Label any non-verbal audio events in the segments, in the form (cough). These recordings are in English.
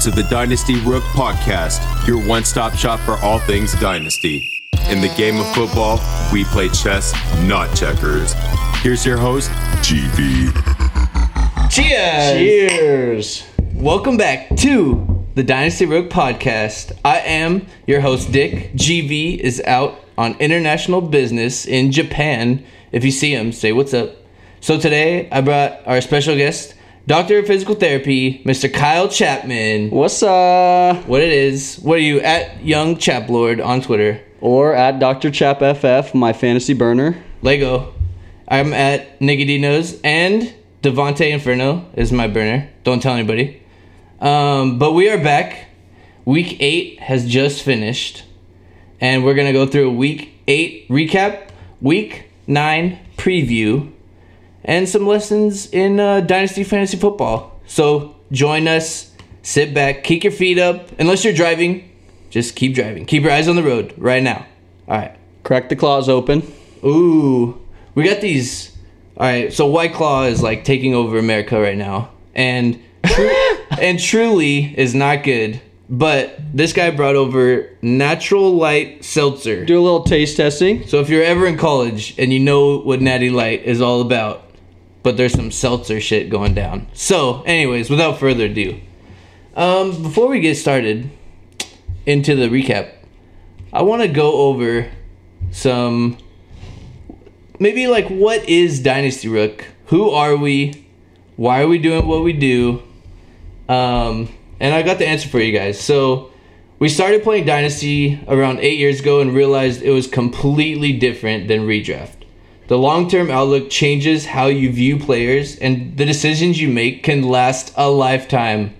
to the Dynasty Rook Podcast, your one stop shop for all things Dynasty. In the game of football, we play chess, not checkers. Here's your host, GV. Cheers! Cheers. Welcome back to the Dynasty Rook Podcast. I am your host, Dick. GV is out on international business in Japan. If you see him, say what's up. So today, I brought our special guest, Doctor of Physical Therapy, Mr. Kyle Chapman. What's up? What it is? What are you at Young Chaplord on Twitter? Or at Dr. Chap FF, my fantasy burner. Lego. I'm at Nicodenos and Devonte Inferno is my burner. Don't tell anybody. Um, but we are back. Week eight has just finished, and we're gonna go through a week eight recap, week nine preview, and some lessons in uh, Dynasty Fantasy Football. So join us. Sit back, kick your feet up. Unless you're driving, just keep driving. Keep your eyes on the road right now. All right. Crack the claws open. Ooh, we got these. All right, so White Claw is like taking over America right now, and (laughs) and truly is not good. But this guy brought over natural light seltzer. Do a little taste testing. So if you're ever in college and you know what Natty Light is all about, but there's some seltzer shit going down. So, anyways, without further ado, um, before we get started into the recap, I want to go over some maybe like what is Dynasty Rook? Who are we? Why are we doing what we do? Um, and I got the answer for you guys. So we started playing Dynasty around eight years ago and realized it was completely different than redraft. The long term outlook changes how you view players, and the decisions you make can last a lifetime.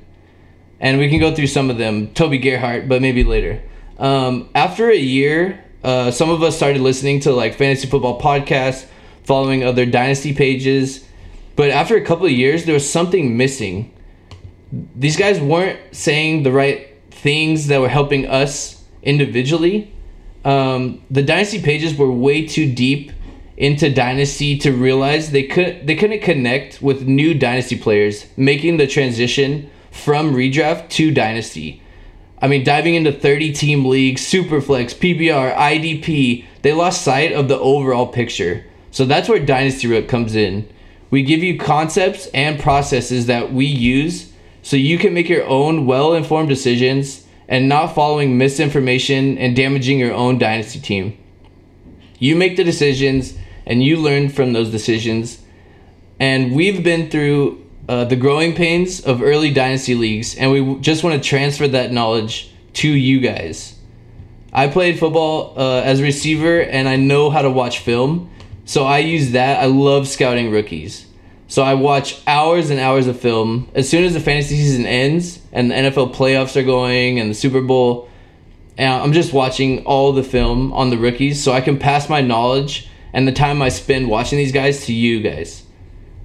And we can go through some of them, Toby Gerhart, but maybe later. Um, after a year, uh, some of us started listening to like fantasy football podcasts, following other dynasty pages. But after a couple of years, there was something missing. These guys weren't saying the right things that were helping us individually. Um, the dynasty pages were way too deep into dynasty to realize they could they couldn't connect with new dynasty players making the transition from redraft to dynasty. I mean, diving into 30 team leagues, Superflex, PPR, IDP, they lost sight of the overall picture. So that's where Dynasty Rook comes in. We give you concepts and processes that we use so you can make your own well informed decisions and not following misinformation and damaging your own dynasty team. You make the decisions and you learn from those decisions. And we've been through uh, the growing pains of early dynasty leagues, and we just want to transfer that knowledge to you guys. I played football uh, as a receiver, and I know how to watch film, so I use that. I love scouting rookies. So I watch hours and hours of film. As soon as the fantasy season ends and the NFL playoffs are going and the Super Bowl, and I'm just watching all the film on the rookies so I can pass my knowledge and the time I spend watching these guys to you guys.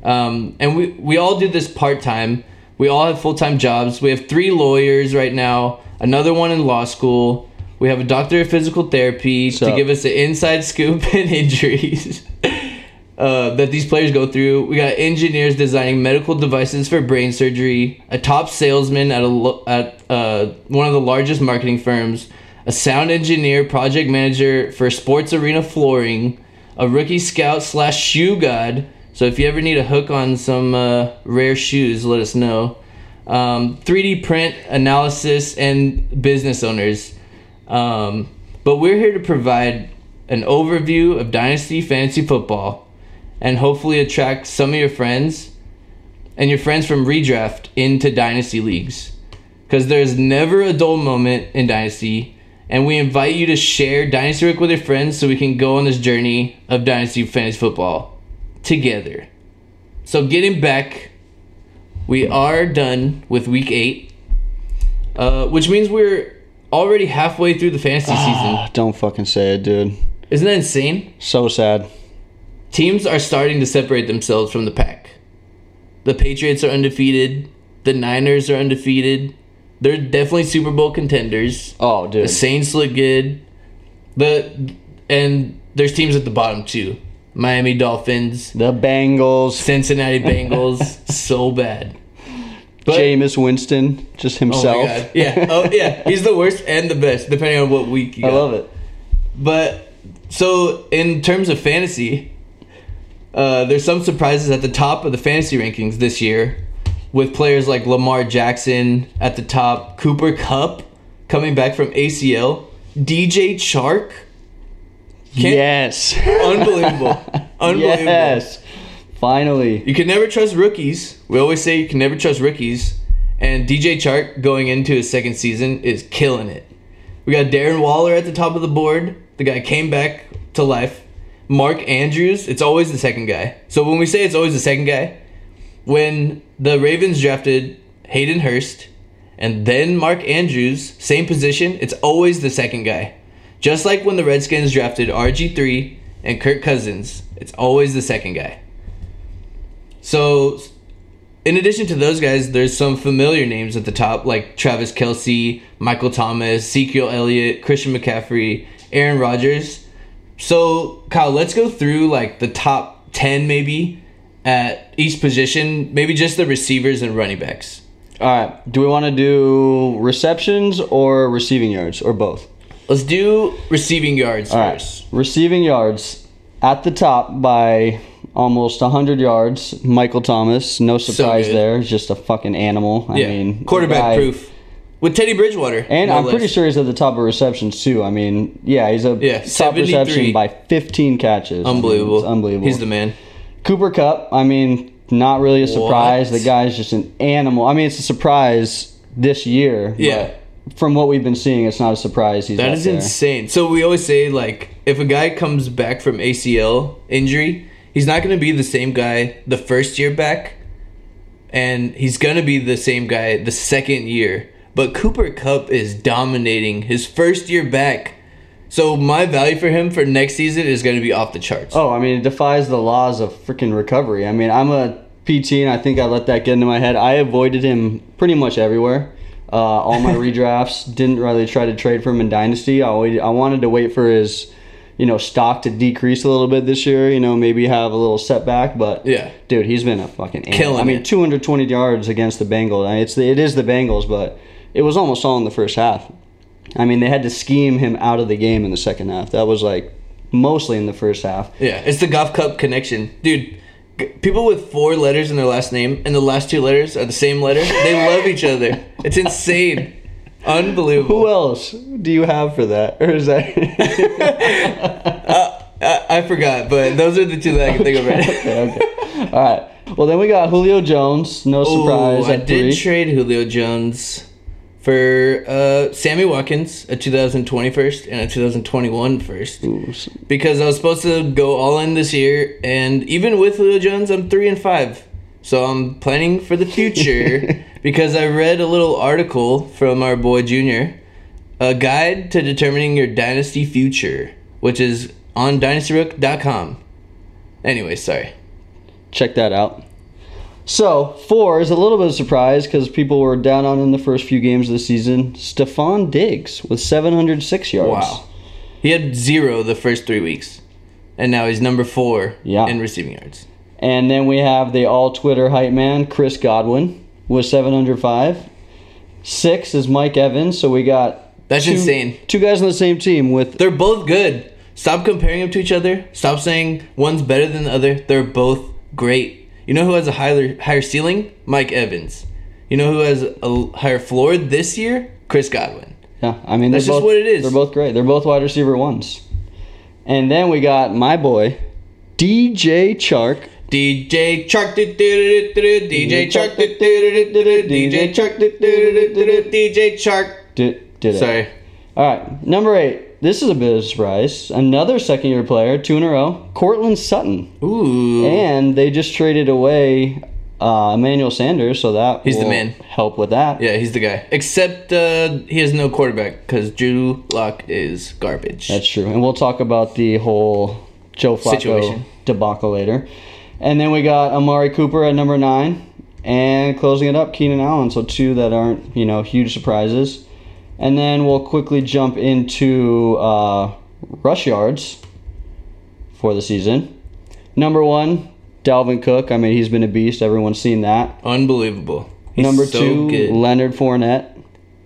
Um, and we, we all do this part time. We all have full time jobs. We have three lawyers right now, another one in law school. We have a doctor of physical therapy to up? give us the inside scoop (laughs) and injuries uh, that these players go through. We got engineers designing medical devices for brain surgery, a top salesman at a at uh, one of the largest marketing firms, a sound engineer, project manager for sports arena flooring, a rookie scout slash shoe god. So if you ever need a hook on some uh, rare shoes, let us know. Um, 3D print analysis and business owners. Um, but we're here to provide an overview of Dynasty Fantasy Football and hopefully attract some of your friends and your friends from redraft into Dynasty leagues. Because there's never a dull moment in Dynasty, and we invite you to share Dynasty Rook with your friends so we can go on this journey of Dynasty Fantasy Football together. So, getting back, we are done with week eight, uh, which means we're already halfway through the fantasy season. Don't fucking say it, dude. Isn't that insane? So sad. Teams are starting to separate themselves from the pack. The Patriots are undefeated. The Niners are undefeated. They're definitely Super Bowl contenders. Oh, dude. The Saints look good. The and there's teams at the bottom too. Miami Dolphins, The Bengals. Cincinnati (laughs) Bengals, so bad. But- Jameis Winston, just Oh my himself. god. Yeah. Oh yeah. (laughs) He's the worst and the best, depending on what week you I love it. But so in terms of fantasy, uh, there's some surprises at the top of the fantasy rankings this year, with players like Lamar Jackson at the top, Cooper Kupp coming back from ACL, DJ Chark. Can't- yes. Unbelievable. (laughs) Unbelievable. yes. Finally. You can never trust rookies. We always say you can never trust rookies. And DJ Chark going into his second season is killing it. We got Darren Waller at the top of the board. The guy came back to life. Mark Andrews, it's always the second guy. So when we say it's always the second guy, when the Ravens drafted Hayden Hurst and then Mark Andrews, same position, it's always the second guy. Just like when the Redskins drafted RG3 and Kirk Cousins, it's always the second guy. So, in addition to those guys, there's some familiar names at the top, like Travis Kelce, Michael Thomas, Ezekiel Elliott, Christian McCaffrey, Aaron Rodgers. So, Kyle, let's go through like the top 10 maybe at each position, maybe just the receivers and running backs. All right. Do we want to do receptions or receiving yards or both? Let's do receiving yards All right. first. Receiving yards at the top by almost 100 yards. Michael Thomas, no surprise good. there. Just a fucking animal. I Yeah, mean, quarterback proof. With Teddy Bridgewater. And no I'm pretty sure he's at the top of receptions too. I mean, yeah, he's a Yeah, top reception by 15 catches. I mean, Unbelievable. unbelievable. He's the man. Cooper Kupp, I mean, not really a surprise. What? The guy's just an animal. I mean, it's a surprise this year. Yeah. From what we've been seeing, it's not a surprise. He's That is there. insane. So we always say like if a guy comes back from ACL injury, he's not going to be the same guy the first year back and he's going to be the same guy the second year. But Cooper Kupp is dominating his first year back. So my value for him for next season is going to be off the charts. Oh, I mean, it defies the laws of freaking recovery. I mean, I'm a PT, and I think I let that get into my head. I avoided him pretty much everywhere. Uh, all my (laughs) redrafts didn't really try to trade for him in Dynasty. I I wanted to wait for his, you know, stock to decrease a little bit this year. You know, maybe have a little setback. But Yeah. dude, he's been a fucking animal. Killing I mean, 220 yards against the Bengals. I mean, it's the, it is the Bengals, but it was almost all in the first half. I mean, they had to scheme him out of the game in the second half. That was like mostly in the first half. Yeah, it's the Goff Kupp connection. Dude, g- people with four letters in their last name and the last two letters are the same letter, they love each other. It's insane. Unbelievable. Who else do you have for that? Or is that (laughs) uh, I, I forgot, but those are the two that I can think of right now. okay, okay. All right. Well, then we got Julio Jones. No surprise Ooh, I did three. trade Julio Jones for uh, Sammy Watkins, a 2020 first and a 2021 first. Ooh, Because I was supposed to go all in this year, and even with Julio Jones, I'm three and five. So I'm planning for the future (laughs) because I read a little article from our boy Junior, a guide to determining your dynasty future, which is on dynastyrook.com. Anyway, sorry. check that out. So four is a little bit of surprise because people were down on him in the first few games of the season. Stefon Diggs with 706 yards. Wow. He had zero the first three weeks. And now he's number four Yeah. in receiving yards. And then we have the all Twitter hype man, Chris Godwin, with 705. Six is Mike Evans. So we got That's two, insane. Two guys on the same team with They're both good. Stop comparing them to each other. Stop saying one's better than the other. They're both great. You know who has a higher higher ceiling? Mike Evans. You know who has a higher floor this year? Chris Godwin. Yeah, I mean That's they're just both, what it is. They're both great. They're both wide receiver ones. And then we got my boy, DJ Chark. DJ Chark, DJ Chark, DJ Chark, DJ Chark. Did, did. Sorry. All right, number eight. This is a bit of a surprise. Another second year player, two in a row, Courtland Sutton. Ooh. And they just traded away uh, Emmanuel Sanders, so that He's the man. help with that. Yeah, he's the guy. Except uh, he has no quarterback because Drew Lock is garbage. That's true. And we'll talk about the whole Joe Flacco Situation. debacle later. And then we got Amari Cooper at number nine. And closing it up, Keenan Allen. So two that aren't, you know, huge surprises. And then we'll quickly jump into uh, rush yards for the season. Number one, Dalvin Cook. I mean, he's been a beast. Everyone's seen that. Unbelievable. He's Number so two, good. Leonard Fournette.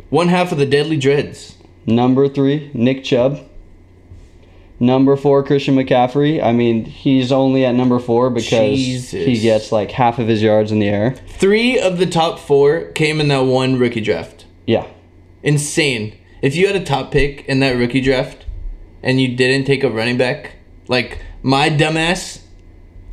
One half of the Deadly Dreads. Number three, Nick Chubb. Number four, Christian McCaffrey. I mean, he's only at number four because Jesus. he gets like half of his yards in the air. Three of the top four came in that one rookie draft. Yeah. Insane. If you had a top pick in that rookie draft and you didn't take a running back, like my dumbass,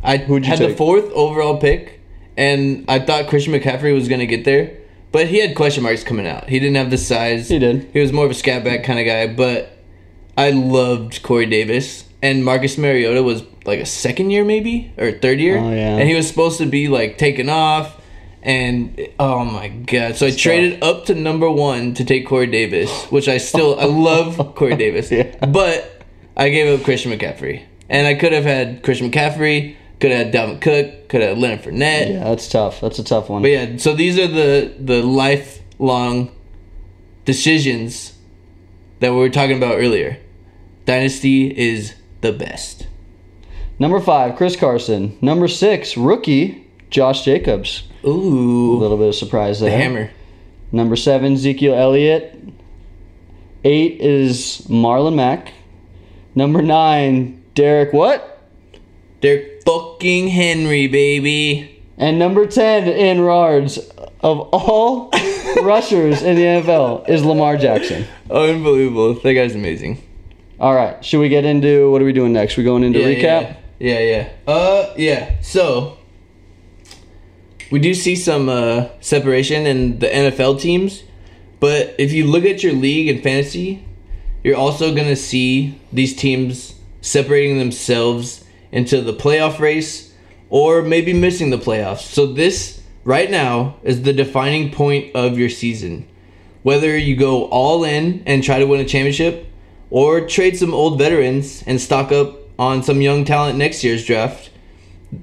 I had the fourth overall pick and I thought Christian McCaffrey was going to get there, but he had question marks coming out. He didn't have the size. He did. He was more of a scat back kind of guy, but I loved Corey Davis. And Marcus Mariota was like a second year, maybe, or third year. Oh, yeah. And he was supposed to be like taken off. And oh my god! So I traded up to number one to take Corey Davis, which I still I love (laughs) Corey Davis, Yeah. but I gave up Christian McCaffrey, and I could have had Christian McCaffrey, could have had Dalvin Cook, could have had Leonard Fournette, Yeah, that's tough. That's a tough one. but yeah, so these are the the lifelong decisions that we were talking about earlier. Dynasty is the best. Number five, Chris Carson. Number six, rookie Josh Jacobs. Ooh. A little bit of surprise there. hammer. Number seven, Ezekiel Elliott. Eight is Marlon Mack. Number nine, Derek what? They're fucking Henry, baby. And number ten in yards of all (laughs) rushers in the NFL is Lamar Jackson. Unbelievable. That guy's amazing. All right, should we get into what are we doing next? We going into Yeah, recap? Yeah, yeah. yeah. Uh, yeah. So we do see some uh, separation in the NFL teams, but if you look at your league and fantasy, you're also gonna see these teams separating themselves into the playoff race or maybe missing the playoffs. So this right now is the defining point of your season. Whether you go all in and try to win a championship or trade some old veterans and stock up on some young talent next year's draft.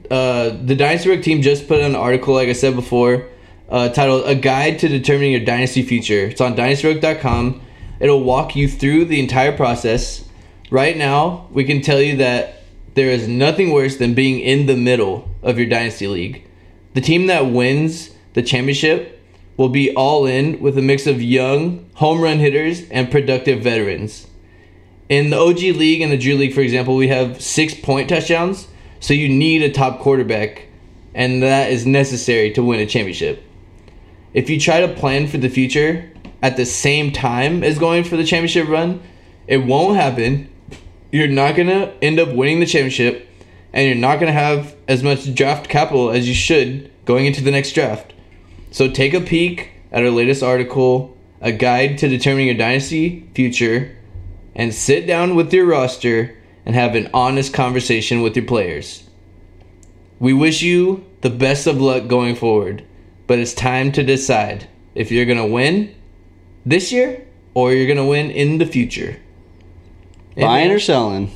Uh, the Dynasty team just put an article, like I said before, uh, titled "A Guide to Determining Your Dynasty Future." It's on DynastyRook.com. It'll walk you through the entire process. Right now, we can tell you that there is nothing worse than being in the middle of your dynasty league. The team that wins the championship will be all in with a mix of young home run hitters and productive veterans. In the OG league and the Drew league, for example, we have six point touchdowns, so you need a top quarterback, and that is necessary to win a championship. If you try to plan for the future at the same time as going for the championship run, it won't happen. You're not gonna end up winning the championship, and you're not gonna have as much draft capital as you should going into the next draft. So take a peek at our latest article, A Guide to Determining Your Dynasty Future, and sit down with your roster and have an honest conversation with your players. We wish you the best of luck going forward, but it's time to decide if you're going to win this year or you're going to win in the future. Buying or selling?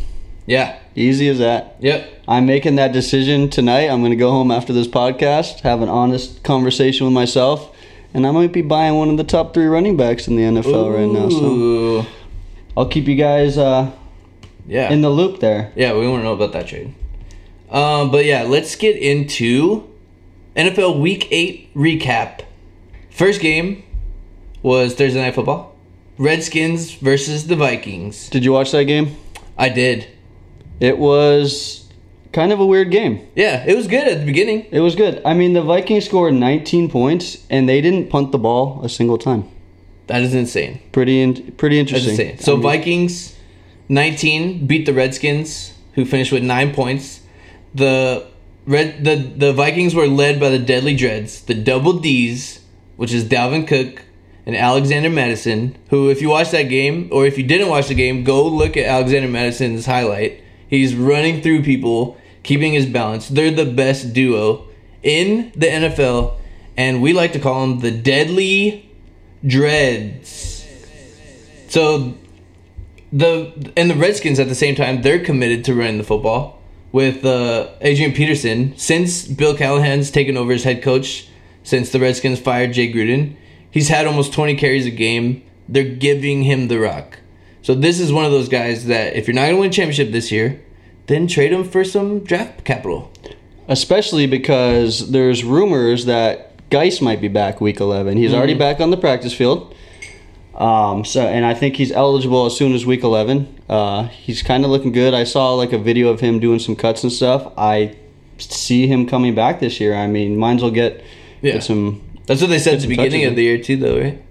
Yeah. Easy as that. Yep. I'm making that decision tonight. I'm going to go home after this podcast, have an honest conversation with myself, and I might be buying one of the top three running backs in the NFL right now. So I'll keep you guys uh, Yeah. in the loop there. Yeah, we want to know about that trade. Um, but yeah, let's get into NFL Week 8 recap. First game was Thursday Night Football. Redskins versus the Vikings. Did you watch that game? I did. It was kind of a weird game. Yeah, it was good at the beginning. It was good. I mean, the Vikings scored 19 points and they didn't punt the ball a single time. That is insane. Pretty in, pretty That's interesting. insane. So I mean, Vikings 19 beat the Redskins, who finished with nine points. The red the the Vikings were led by the Deadly Dreads, the Double D's, which is Dalvin Cook and Alexander Mattison. Who, if you watch that game, or if you didn't watch the game, go look at Alexander Mattison's highlight. He's running through people, keeping his balance. They're the best duo in the NFL, and we like to call them the Deadly Dreads. So the and the Redskins at the same time they're committed to running the football with uh, Adrian Peterson since Bill Callahan's taken over as head coach since the Redskins fired Jay Gruden. He's had almost 20 carries a game. They're giving him the rock. So this is one of those guys that if you're not going to win a championship this year, then trade him for some draft capital. especially because there's rumors that Guice might be back week 11. He's already back on the practice field. Um, so and I think he's eligible as soon as week 11. Uh, he's kind of looking good. I saw like a video of him doing some cuts and stuff. I see him coming back this year. I mean, Mines will get, Yeah. get some. That's what they said at the beginning of the year too, though, right?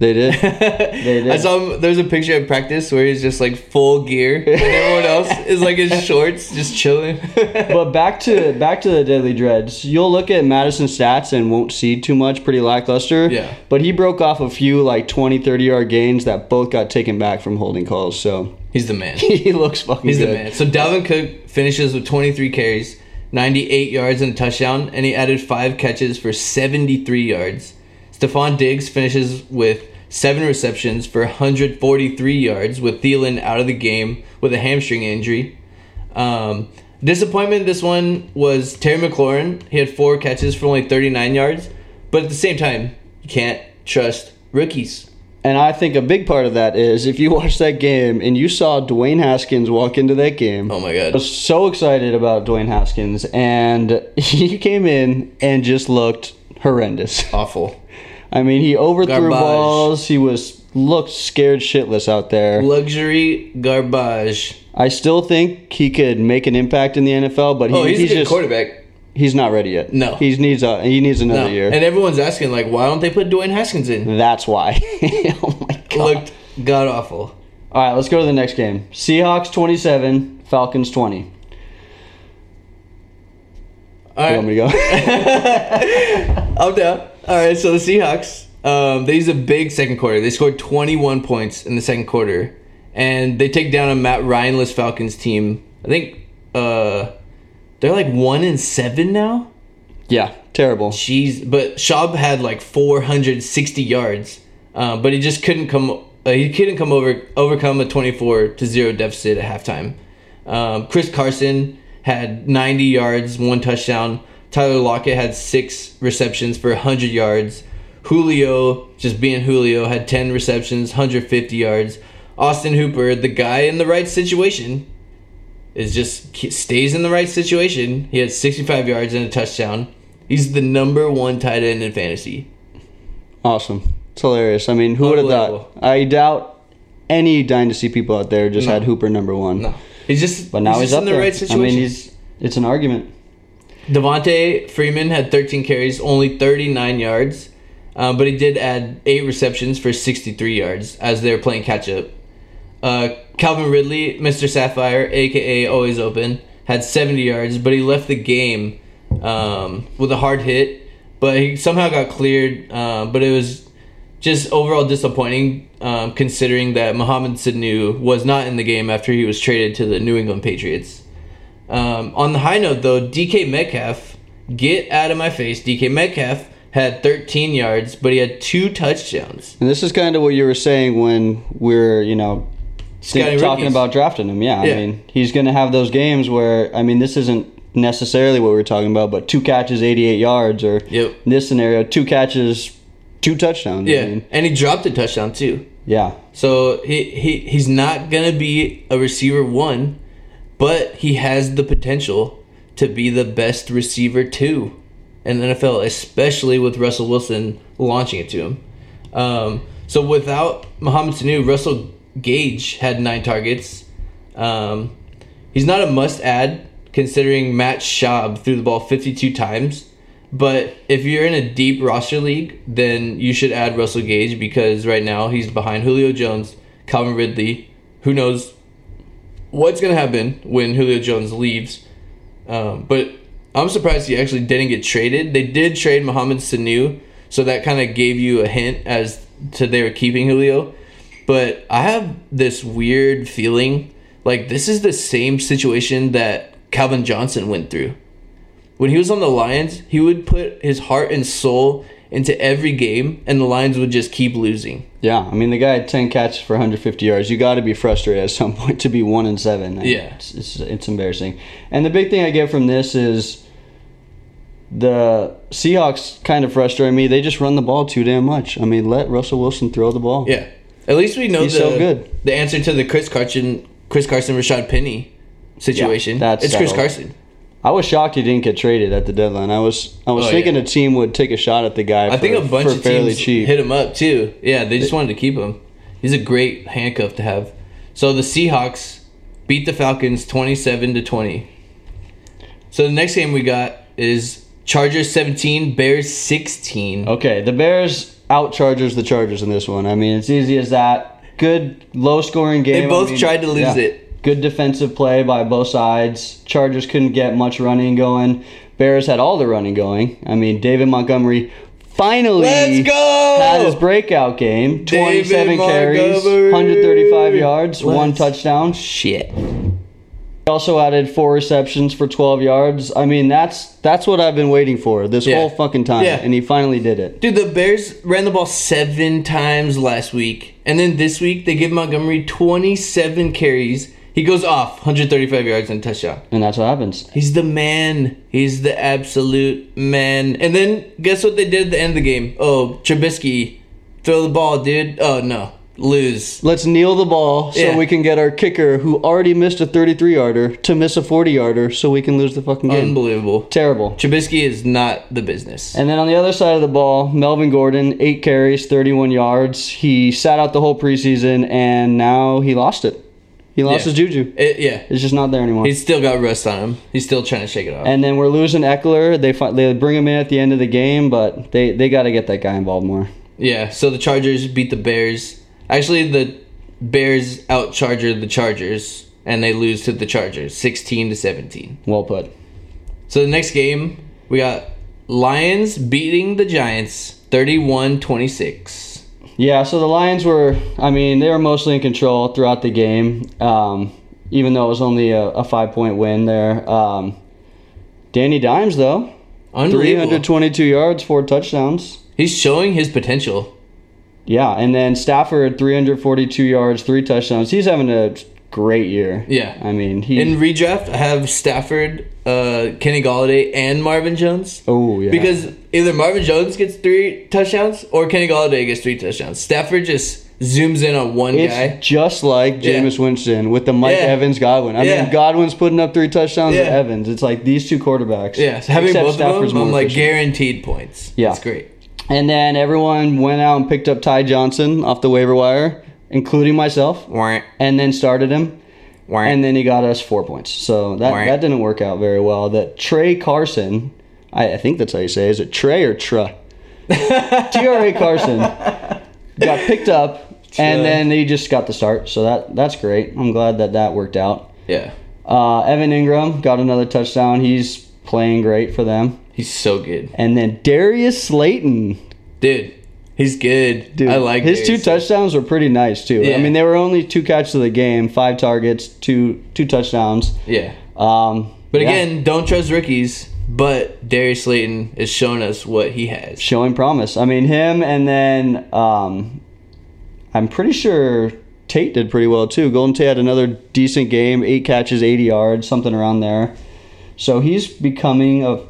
They did. (laughs) They did. I saw him. There's a picture at practice where he's just like full gear, and everyone else (laughs) is like in shorts, just chilling. (laughs) but back to back to the Deadly Dreads. You'll look at Mattison's stats and won't see too much, pretty lackluster. Yeah. But he broke off a few like 20, 30 yard gains that both got taken back from holding calls. So he's the man. he looks fucking He's good. the man. So Dalvin Cook finishes with 23 carries, 98 yards and a touchdown, and he added five catches for 73 yards. Stefon Diggs finishes with seven receptions for 143 yards, with Thielen out of the game with a hamstring injury. Um, disappointment this one was Terry McLaurin. He had four catches for only 39 yards, but at the same time, you can't trust rookies. And I think a big part of that is if you (laughs) watch that game and you saw Dwayne Haskins walk into that game. Oh my God. I was so excited about Dwayne Haskins, and (laughs) he came in and just looked horrendous. Awful. I mean, he overthrew Garbage. balls. He was looked scared shitless out there. Luxury garbage. I still think he could make an impact in the NFL, but he, Oh, he's, he's, a good just quarterback. he's not ready yet. No. he needs a he needs another No. year. And everyone's asking, like, why don't they put Dwayne Haskins in? That's why. (laughs) oh my god! Looked god awful. All right, let's go to the next game. Seahawks twenty seven, Falcons twenty. All You want me to go? (laughs) I'm down. All right, so the Seahawks, um, they used a big second quarter. They scored 21 points in the second quarter, and they take down a Matt Ryanless Falcons team. I think uh, they're like one and seven now. yeah, terrible. Jeez, but Schaub had like 460 yards, uh, but he just couldn't come. Uh, he couldn't come over overcome a 24 to zero deficit at halftime. Um, Chris Carson had 90 yards, one touchdown. Tyler Lockett had six receptions for 100 yards. Julio, just being Julio, had 10 receptions, 150 yards. Austin Hooper, the guy in the right situation, is just stays in the right situation. He had 65 yards and a touchdown. He's the number one tight end in fantasy. Awesome. It's hilarious. I mean, who would have thought? I doubt any dynasty people out there just had Hooper number one. No, he's just But now he's, up in the there. right I mean, he's it's an argument. Devonta Freeman had 13 carries, only 39 yards, uh, but he did add eight receptions for 63 yards as they were playing catch up. Uh, Calvin Ridley, Mr. Sapphire, aka Always Open, had 70 yards, but he left the game um, with a hard hit. But he somehow got cleared. Uh, but it was just overall disappointing, um, considering that Mohamed Sanu was not in the game after he was traded to the New England Patriots. Um, on the high note, though, DK Metcalf, get out of my face. DK Metcalf had 13 yards, but he had two touchdowns. And this is kind of what you were saying when we're, you know, talking about drafting him. Yeah, Yeah. I mean, he's going to have those games where, I mean, this isn't necessarily what we were talking about, but two catches, 88 yards, or Yep. in this scenario, two catches, two touchdowns. I Yeah, mean, and he dropped a touchdown too. yeah. So he, he he's not gonna be a receiver one, but he has the potential to be the best receiver too in the NFL, especially with Russell Wilson launching it to him. Um, so without Mohamed Sanu, Russell Gage had nine targets. Um, he's not a must add considering Matt Schaub threw the ball 52 times. But if you're in a deep roster league, then you should add Russell Gage because right now he's behind Julio Jones, Calvin Ridley. Who knows what's going to happen when Julio Jones leaves? Um, but I'm surprised he actually didn't get traded. They did trade Mohamed Sanu, so that kind of gave you a hint as to they were keeping Julio. But I have this weird feeling like this is the same situation that Calvin Johnson went through. When he was on the Lions, he would put his heart and soul into every game, and the Lions would just keep losing. Yeah, I mean the guy had ten catches for 150 yards. You got to be frustrated at some (laughs) point to be one and seven. I mean, Yeah. it's, it's it's embarrassing. And the big thing I get from this is the Seahawks kind of frustrate me. They just run the ball too damn much. I mean, let Russell Wilson throw the ball. Yeah, at least we know He's the so good. the answer to the Chris Carson, Chris Carson, Rashaad Penny situation. that's it's Chris. Carson. I was shocked he didn't get traded at the deadline. I was I was Oh, thinking yeah. a team would take a shot at the guy. I for, think a bunch of teams cheap. hit him up too. Yeah, they just wanted to keep him. He's a great handcuff to have. So the Seahawks beat the Falcons 27 to 20. So the next game we got is Chargers 17, Bears 16. Okay, the Bears out Chargers the Chargers in this one. I mean, it's easy as that. Good low scoring game. They both I mean, tried to lose yeah. it. Good defensive play by both sides. Chargers couldn't get much running going. Bears had all the running going. I mean, David Montgomery finally Let's go! had his breakout game. David 27 carries, Montgomery. 135 yards, one Let's- touchdown. Shit. He also added four receptions for 12 yards. I mean, that's that's what I've been waiting for this Yeah. whole fucking time, Yeah. and he finally did it. Dude, the Bears ran the ball seven times last week. And then this week, they give Montgomery 27 carries. He goes off 135 yards and touchdown. And that's what happens. He's the man. He's the absolute man. And then guess what they did at the end of the game? Oh, Trubisky, throw the ball, dude. Oh no, lose. Let's kneel the ball so Yeah. we can get our kicker, who already missed a 33 yarder, to miss a 40 yarder so we can lose the fucking game. Unbelievable. Terrible. Trubisky is not the business. And then on the other side of the ball, Melvin Gordon, eight carries, 31 yards. He sat out the whole preseason, and now he lost it. He lost Yeah. his juju. It- yeah, It's just not there anymore. he's still got rust on him. He's still trying to shake it off. and then we're losing Ekeler. They they bring him in at the end of the game, but they, they got to get that guy involved more. Yeah, so the Chargers beat the Bears. Actually, the Bears out Charger the Chargers, and they lose to the Chargers, sixteen to seventeen. Well put. So the next game, we got Lions beating the Giants, 31-26. Yeah, so the Lions were, I mean, they were mostly in control throughout the game, um, even though it was only a, a five point win there. Um, Danny Dimes, though, Unbelievable. 322 yards, four touchdowns. He's showing his potential. Yeah, and then Stafford, 342 yards, three touchdowns. He's having a great year. Yeah. I mean, he. In redraft, I have Stafford, uh, Kenny Golladay, and Marvin Jones. oh, yeah. Because either Marvin Jones gets three touchdowns or Kenny Golladay gets three touchdowns. Stafford just zooms in on one It's guy. just like Yeah. Jameis Winston with the Mike Yeah. Evans Godwin. I Yeah. mean, Godwin's putting up three touchdowns to Yeah. Evans. It's like these two quarterbacks. Yeah, so having both Stafford's of them, I'm like efficient. guaranteed points. Yeah. That's great. And then everyone went out and picked up Ty Johnson off the waiver wire, including myself, and then started him. And then he got us four points. So that, that didn't work out very well. That Trey Carson, I, I think that's how you say it. Is it Trey or Tra? (laughs) T R A Carson got picked up, and then he just got the start. So that that's great. I'm glad that that worked out. yeah, Uh, Evan Engram got another touchdown. He's playing great for them. he's so good, And then Darius Slayton. dude. He's good. Dude, I like his two touchdowns were pretty nice too. Yeah. I mean, they were only two catches of the game, five targets, two two touchdowns. Yeah, Um, but yeah, again, don't trust rookies. But Darius Slayton is showing us what he has. showing promise. I mean, him and then um, I'm pretty sure Tate did pretty well too. Golden Tate had another decent game, eight catches, 80 yards, something around there. So he's becoming a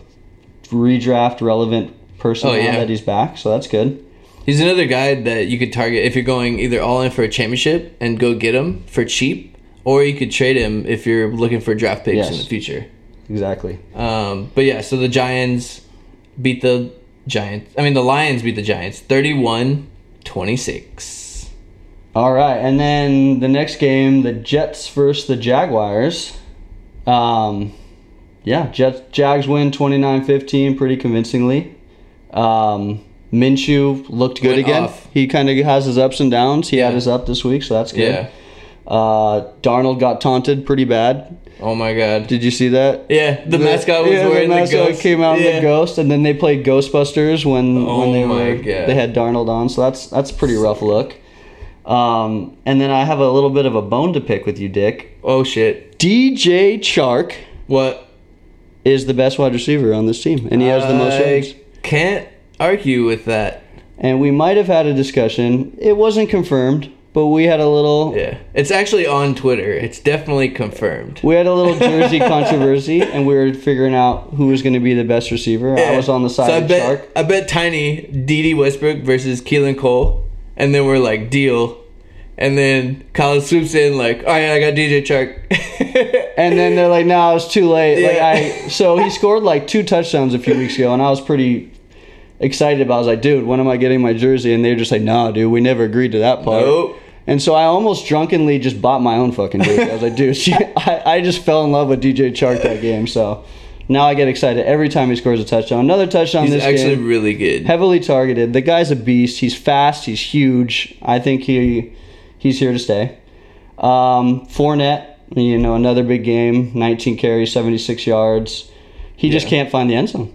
redraft relevant person Oh, now yeah. that he's back. So that's good. He's another guy that you could target if you're going either all in for a championship and go get him for cheap, or you could trade him if you're looking for draft picks in the future. Exactly. Um, but yeah, so the Giants beat the Giants. I mean, the Lions beat the Giants 31 26. All right, and then the next game, the Jets versus the Jaguars. Um, yeah, Jets Jags win 29-15 pretty convincingly. Um, Minshew looked good Went again. off. He kind of has his ups and downs. He Yeah. had his up this week, so that's good. Yeah. Uh, Darnold got taunted pretty bad. Oh my God. Did you see that? Yeah, the, mascot was yeah, wearing the the, mascot ghost. came out in yeah. the ghost, and then they played Ghostbusters when Oh when they were God. they had Darnold on. So that's that's a pretty rough look. Um, and then I have a little bit of a bone to pick with you, Dick. Oh shit. DJ Chark What? is the best wide receiver on this team, and he has the most yards. Can't argue with that. And we might have had a discussion. It wasn't confirmed, but we had a little Yeah. It's actually on Twitter. It's definitely confirmed. we had a little (laughs) jersey controversy, and we were figuring out who was going to be the best receiver. I was on the side so I of bet, Chark. I bet Tiny, Dede Westbrook versus Keelan Cole, and then we're like, deal. And then Colin swoops in like, oh, all right, I got DJ Chark. (laughs) And then they're like, "No, it's too late." Like Yeah. I, so he scored like two touchdowns a few weeks ago, and I was pretty excited about. it. I was like, "Dude, when am I getting my jersey?" And they were just like, "No, dude, we never agreed to that part." Nope. And so I almost drunkenly just bought my own fucking jersey. I was like, "Dude, (laughs) she, I, I just fell in love with DJ Chark that game." So now I get excited every time he scores a touchdown. Another touchdown He's this actually really good. Heavily targeted. The guy's a beast. He's fast. He's huge. I think he he's here to stay. Um, Fournette, you know, another big game. 19 carries, 76 yards. He just can't find the end zone.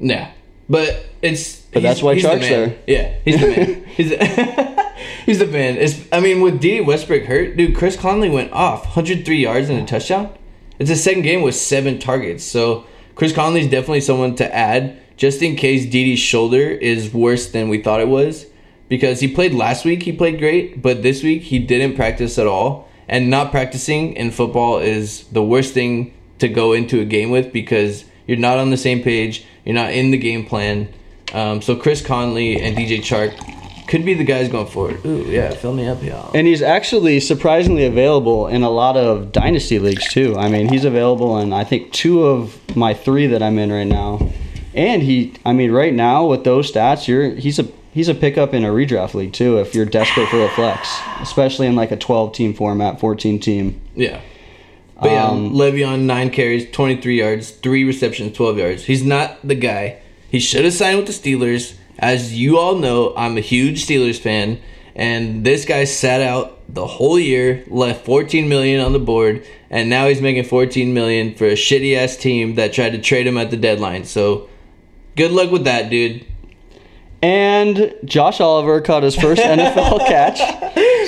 Yeah, but it's. But that's why the Chark's man. there. Yeah, he's the man. (laughs) he's (laughs) he's the man. It's, I mean, with D. Westbrook hurt, dude, Chris Conley went off 103 yards and a touchdown. It's his second game with seven targets. So Chris Conley's definitely someone to add just in case Dede's shoulder is worse than we thought it was. Because he played last week, he played great, but this week he didn't practice at all. And not practicing in football is the worst thing to go into a game with because you're not on the same page, you're not in the game plan. Um, so Chris Conley and DJ Chark could be the guys going forward. Ooh, yeah, fill me up, y'all. And he's actually surprisingly available in a lot of dynasty leagues too. I mean, he's available in I think two of my three that I'm in right now. And he, I mean, right now with those stats, you're he's a he's a pickup in a redraft league too if you're desperate for a flex, especially in like a 12 team format, 14 team. Yeah. But yeah, Um, Le'Veon nine carries, twenty three yards, three receptions, twelve yards. He's not the guy. He should have signed with the Steelers. As you all know, I'm a huge Steelers fan, and this guy sat out the whole year, left fourteen million on the board, and now he's making fourteen million for a shitty ass team that tried to trade him at the deadline. So, good luck with that, dude. And Josh Oliver caught his first (laughs) NFL catch.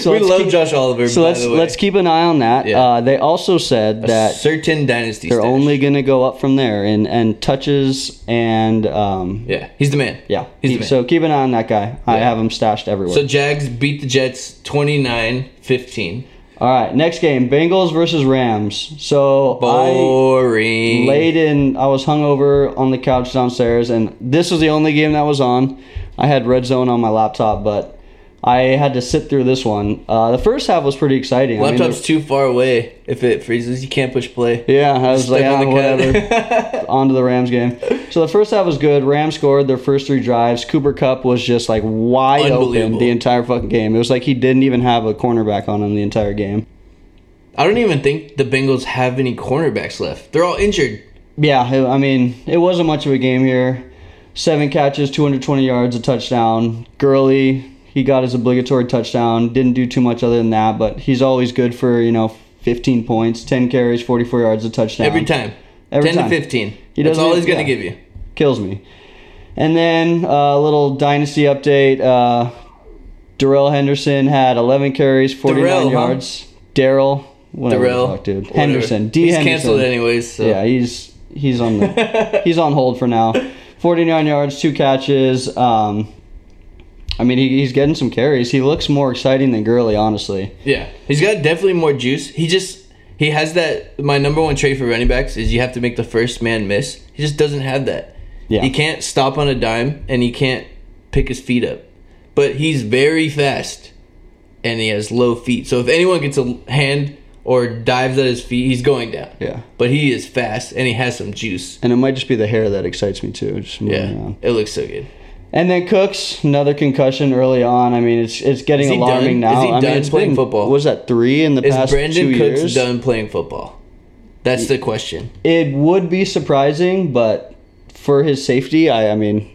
So we love keep- Josh Oliver. So let's let's keep an eye on that. Yeah. Uh, they also said a that certain dynasty. they're stash. only going to go up from there and and touches and um, yeah. He's the man. yeah. he's the man. so keep an eye on that guy. I have him stashed everywhere. So Jags beat the Jets 29-15. All right, next game: Bengals versus Rams. So I Boring. laid in. I was hungover on the couch downstairs, and this was the only game that was on. I had Red Zone on my laptop, but I had to sit through this one. Uh, the first half was pretty exciting. I mean, Laptop's too far away. If it freezes, you can't push play. Yeah, I was like, ah, on whatever. (laughs) On to the Rams game. So the first half was good. Rams scored their first three drives. Cooper Kupp was just like wide open the entire fucking game. It was like he didn't even have a cornerback on him the entire game. I don't even think the Bengals have any cornerbacks left. They're all injured. Yeah, I mean, it wasn't much of a game here. Seven catches, 220 yards, a touchdown. Gurley, he got his obligatory touchdown. Didn't do too much other than that, but he's always good for, you know, 15 points, 10 carries, 44 yards, a touchdown. Every time. Every 10 time. to 15. He That's all he's going to yeah. give you. kills me. And then uh, a little dynasty update. Uh, Darrell Henderson had 11 carries, 49 Darrell, huh? yards. Daryl, whatever Darrell. fuck, dude. whatever. Henderson, D. He's Henderson. canceled anyways. So. Yeah, he's he's on the (laughs) he's on hold for now. 49 yards, two catches. Um, I mean, he, he's getting some carries. He looks more exciting than Gurley, honestly. Yeah, he's got definitely more juice. He just he has that. My number one trait for running backs is you have to make the first man miss. He just doesn't have that. Yeah. He can't stop on a dime and he can't pick his feet up. But he's very fast and he has low feet. So if anyone gets a hand or dives at his feet, he's going down. Yeah. But he is fast and he has some juice. And it might just be the hair that excites me too. Just Yeah, around. it looks so good. And then Cooks, another concussion early on. I mean, it's it's getting alarming done? now. Is he I mean, done it's playing been- football? Was that three in the past? Is past Brandon two Cooks years? done playing football? That's the question. It would be surprising, but for his safety, I, I mean,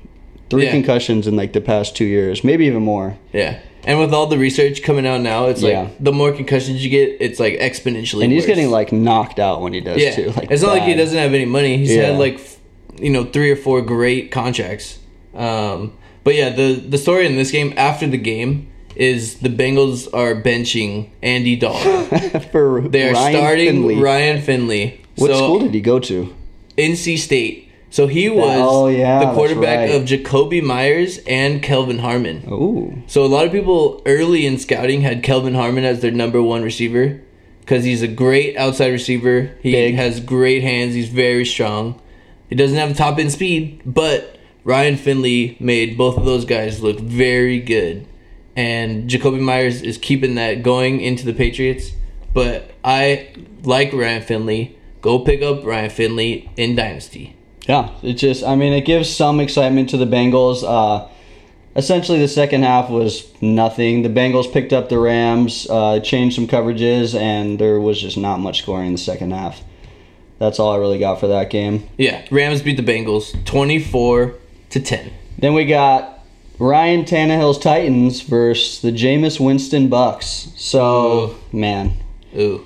three Yeah. concussions in like the past two years, maybe even more. Yeah. And with all the research coming out now, it's like Yeah. the more concussions you get, it's like exponentially. And he's worse. getting like knocked out when he does yeah. too. Like it's not like he bad. doesn't have any money. He's Yeah. had like f- you know three or four great contracts. Um, but yeah, the the story in this game after the game is the Bengals are benching Andy Dalton. (laughs) for They are Ryan starting Finley. Ryan Finley. What so, school did he go to? NC State. So he was Oh, yeah, the quarterback right. of Jakobi Meyers and Kelvin Harmon. Ooh, So a lot of people early in scouting had Kelvin Harmon as their number one receiver because he's a great outside receiver. He Big. has great hands. He's very strong. He doesn't have top end speed, but Ryan Finley made both of those guys look very good. and Jakobi Meyers is keeping that going into the Patriots. But I like Ryan Finley. Go pick up Ryan Finley in Dynasty. Yeah, it just, I mean, it gives some excitement to the Bengals. Uh, essentially, the second half was nothing. The Bengals picked up the Rams, uh, changed some coverages, and there was just not much scoring in the second half. That's all I really got for that game. Yeah, Rams beat the Bengals 24 to 10. Then we got Ryan Tannehill's Titans versus the Jameis Winston Bucks. So, man, Ooh.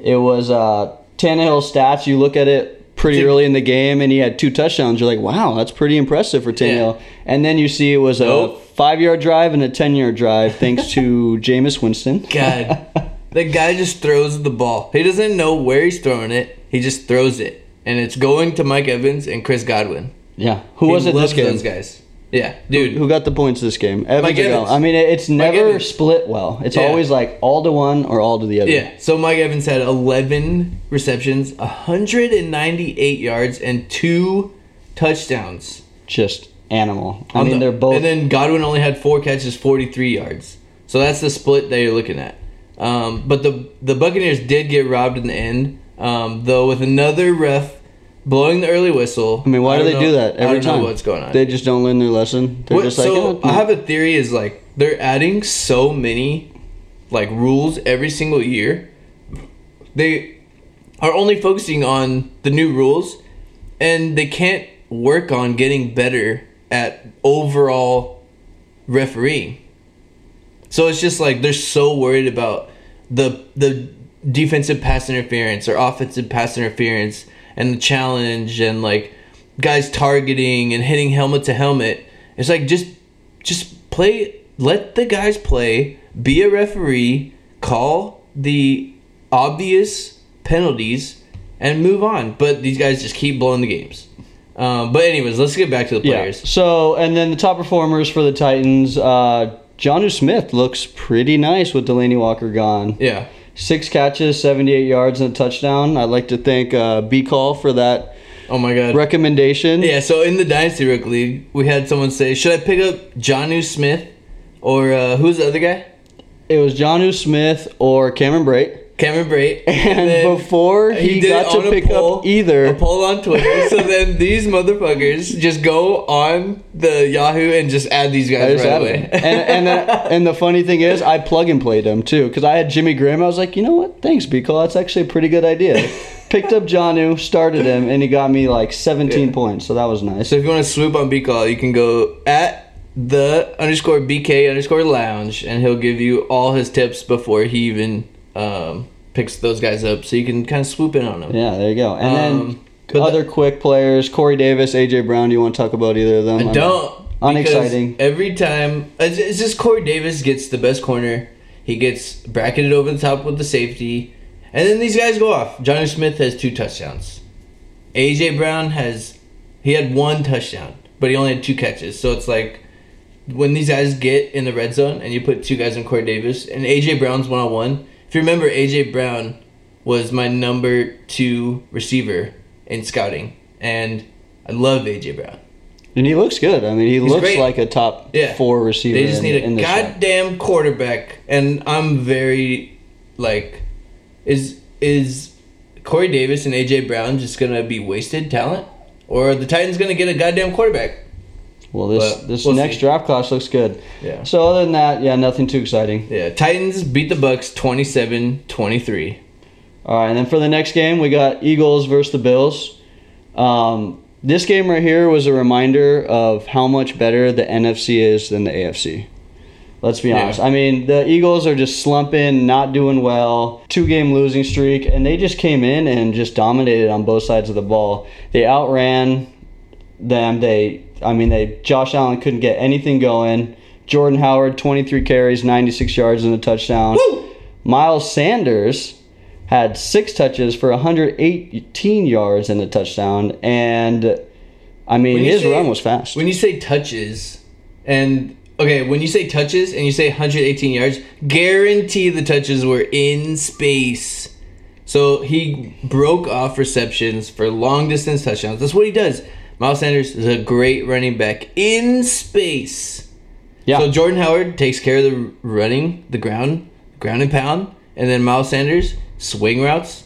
it was uh, Tannehill's stats. You look at it pretty early in the game, and he had two touchdowns. You're like, wow, that's pretty impressive for Tannehill. And then you see it was a five yard drive and a 10 yard drive thanks to (laughs) Jameis Winston. God. (laughs) the guy just throws the ball. He doesn't know where he's throwing it. He just throws it. And it's going to Mike Evans and Chris Godwin. Yeah. Who He was it loves this game? those guys. Yeah, dude. Who got the points this game? Evans Mike? Evans. I mean, it's never split well. It's Yeah. always like all to one or all to the other. Yeah, so Mike Evans had 11 receptions, 198 yards, and two touchdowns. Just animal. I On mean, the- they're both. And then Godwin only had four catches, 43 yards. So that's the split that you're looking at. Um, but the the Buccaneers did get robbed in the end, um, though with another ref blowing the early whistle. I mean, why do don't they do that every I don't time? know what's going on. They just don't learn their lesson. They're What- just like, so oh, I have a theory is like they're adding so many like rules every single year. They are only focusing on the new rules and they can't work on getting better at overall refereeing. So it's just like they're so worried about the the defensive pass interference or offensive pass interference and the challenge and like guys targeting and hitting helmet to helmet. It's like just just play let the guys play, be a referee, call the obvious penalties and move on. But these guys just keep blowing the games. Um, but anyways, let's get back to the players. Yeah. So, and then the top performers for the Titans, uh, Jonnu Smith looks pretty nice with Delanie Walker gone. Yeah. Six catches, 78 yards, and a touchdown. I'd like to thank uh, B Call for that Oh my god. recommendation. Yeah, so in the Dynasty Rook League, we had someone say, should I pick up Jonnu Smith or uh, who's the other guy? It was Jonnu Smith or Cameron Brate. Cameron Brate. (laughs) And, then before he, did got to pick poll- up either, A poll on Twitter. so (laughs) then these motherfuckers just go on the Yahoo and just add these guys right away. and and the, (laughs) and the funny thing is, I plug and played them too because I had Jimmy Graham. I was like, you know what? Thanks, Biko. That's actually a pretty good idea. Picked up Jonnu, started him, and he got me like 17 Yeah. points. So that was nice. so if you want to swoop on B Call, you can go at the underscore BK underscore lounge and he'll give you all his tips before he even um, picks those guys up. So you can kind of swoop in on them. Yeah, there you go. And Um, then other quick players: Corey Davis, AJ Brown. Do you want to talk about either of them? I mean, don't. Unexciting. Every time, it's, it's just Corey Davis gets the best corner. He gets bracketed over the top with the safety, and then these guys go off. Jonnu Smith has two touchdowns. AJ Brown has, he had one touchdown, but he only had two catches. So it's like when these guys get in the red zone and you put two guys in Corey Davis and AJ Brown's one on one. If you remember, AJ Brown was my number two receiver in scouting, and I love AJ Brown. And he looks good. I mean, he looks great. like a top Yeah. four receiver. They just in- need a in this draft. goddamn quarterback, and I'm very like, is is Corey Davis and AJ Brown just gonna be wasted talent, or are the Titans gonna get a goddamn quarterback? Well, this But this we'll next see. draft class looks good. Yeah. So other than that, yeah, nothing too exciting. Yeah, Titans beat the Bucks 27-23. All right, and then for the next game, we got Eagles versus the Bills. Um, this game right here was a reminder of how much better the NFC is than the AFC. Let's be Yeah. honest. I mean, the Eagles are just slumping, not doing well, two game losing streak, and they just came in and just dominated on both sides of the ball. They outran them. They, I mean, they Josh Allen couldn't get anything going. Jordan Howard, 23 carries, 96 yards, and a touchdown. Miles Sanders had six touches for 118 yards and a touchdown, and I mean his say- run was fast. When you say touches, and okay, when you say touches and you say 118 yards, guarantee the touches were in space. So he broke off receptions for long distance touchdowns. That's what he does. Miles Sanders is a great running back in space. Yeah. So Jordan Howard takes care of the running, the ground, ground and pound, and then Miles Sanders swing routes,